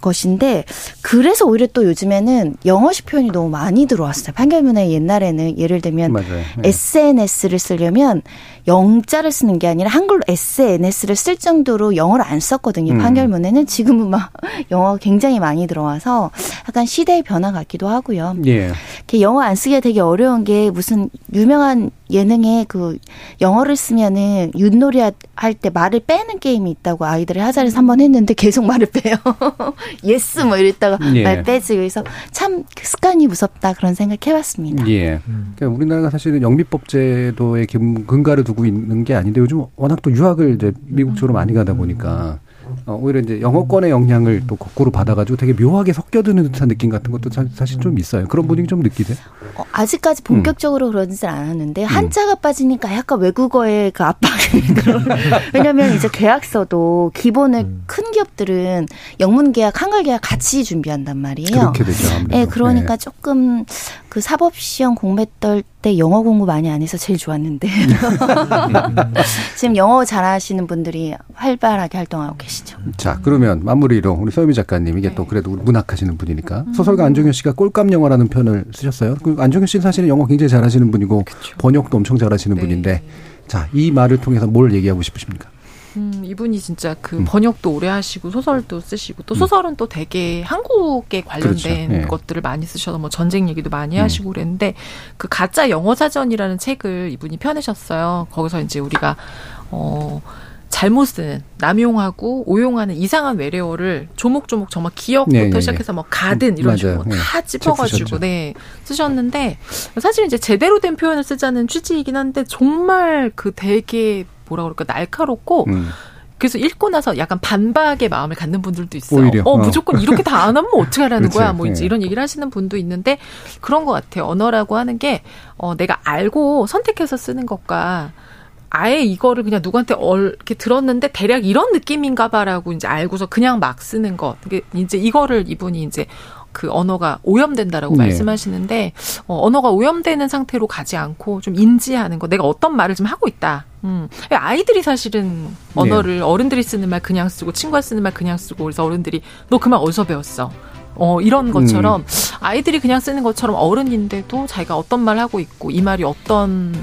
것인데 그래서 오히려 또 요즘에는 영어식 표현이 너무 많이 들어왔어요. 판결문에 옛날에는 예를 들면 맞아요. 예. SNS를 쓰려면 영자를 쓰는 게 아니라 한글로 SNS를 쓸 정도로 영어를 안 썼거든요. 음. 판결문에는 지금은 막 영어가 굉장히 많이 들어와서 약간 시대의 변화 같기도 하고요. 예. 이렇게 영어 안 쓰기가 되게 어려운 게 무슨 유명한 예능에 그 영어를 쓰면은 윷놀이 할 때 말을 빼는 게임이 있다고 아이들이 하자 해서 한번 했는데 계속 말을 빼요. yes 뭐 이랬다가 예. 말 빼지. 그래서 참그 습관이 무섭다 그런 생각 해봤습니다. 예. 그러니까 우리나라가 사실은 영미법 제도의 근- 근거를 두고 있는 게 아닌데 요즘 워낙 또 유학을 이제 미국 쪽으로 많이 가다 보니까 어, 오히려 이제 영어권의 영향을 또 거꾸로 받아가지고 되게 묘하게 섞여드는 듯한 느낌 같은 것도 사- 사실 좀 있어요. 그런 분위기 좀 느끼세요? 어, 아직까지 본격적으로 그러진 않았는데 음. 한자가 빠지니까 약간 외국어의 그 압박이 들어. 왜냐하면 이제 계약서도 기본을 음. 큰 기업들은 영문 계약, 한글 계약 같이 준비한단 말이에요. 그렇게 되죠. 아무래도. 예, 그러니까 조금 그 사법 시험 공부 떨 때 영어 공부 많이 안 해서 제일 좋았는데 지금 영어 잘하시는 분들이 활발하게 활동하고 계시 죠. 예. 자, 그러면 마무리로 우리 서유미 작가님 이게 또 그래도 우리 문학하시는 분이니까 소설가 안정현 씨가 꼴감 영화라는 표현을 쓰셨어요. 그 안정현 씨는 사실은 영어 굉장히 잘하시는 분이고 번역도 엄청 잘하시는 네. 분인데 자, 이 말을 통해서 뭘 얘기하고 싶으십니까? 음, 이분이 진짜 그 음. 번역도 오래 하시고 소설도 쓰시고 또 음. 소설은 또 되게 한국에 관련된 그렇죠. 예. 것들을 많이 쓰셔서 뭐 전쟁 얘기도 많이 음. 하시고 그랬는데 그 가짜 영어 사전이라는 책을 이분이 펴내셨어요. 거기서 이제 우리가 어 잘못 쓰는 남용하고 오용하는 이상한 외래어를 조목조목 정말 기억부터 네, 네, 네. 시작해서 뭐 가든 이런. 식으로 네. 다책 짚어가지고. 네 쓰셨는데 사실 이제 제대로 된 표현을 쓰자는 취지이긴 한데 정말 그 되게 뭐라 그럴까 날카롭고 음. 그래서 읽고 나서 약간 반박의 마음을 갖는 분들도 있어요. 오히려, 어, 어. 무조건 이렇게 다 안 하면 어떻게 하라는. 거야? 뭐 이제 예. 이런 얘기를 하시는 분도 있는데 그런 것 같아요. 언어라고 하는 게 어, 내가 알고 선택해서 쓰는 것과 아예 이거를 그냥 누구한테 얼, 이렇게 들었는데 대략 이런 느낌인가 봐라고 이제 알고서 그냥 막 쓰는 것. 이게 이제 이거를 이분이 이제 그 언어가 오염된다라고 네. 말씀하시는데 어, 언어가 오염되는 상태로 가지 않고 좀 인지하는 거. 내가 어떤 말을 좀 하고 있다. 음. 아이들이 사실은 언어를 어른들이 쓰는 말 그냥 쓰고 친구가 쓰는 말 그냥 쓰고 그래서 어른들이 너 그 말 어디서 배웠어? 어, 이런 것처럼 아이들이 그냥 쓰는 것처럼 어른인데도 자기가 어떤 말 하고 있고 이 말이 어떤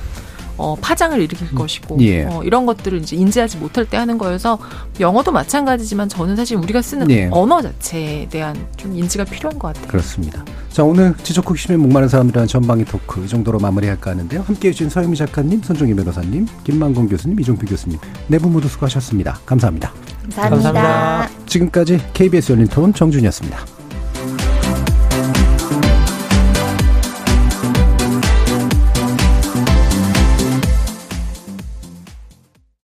어, 파장을 일으킬 것이고 예. 어, 이런 것들을 이제 인지하지 못할 때 하는 거여서 영어도 마찬가지지만 저는 사실 우리가 쓰는 예. 언어 자체에 대한 좀 인지가 필요한 것 같아요. 그렇습니다. 자, 오늘 지적 호기심에 목마른 사람들이라는 전방위 토크 이 정도로 마무리할까 하는데요. 함께해 주신 서유미 작가님, 손종희 변호사님, 김만곤 교수님, 이종필 교수님 네 분 모두 수고하셨습니다. 감사합니다. 감사합니다. 감사합니다. 지금까지 KBS 열린 토론 정준이었습니다.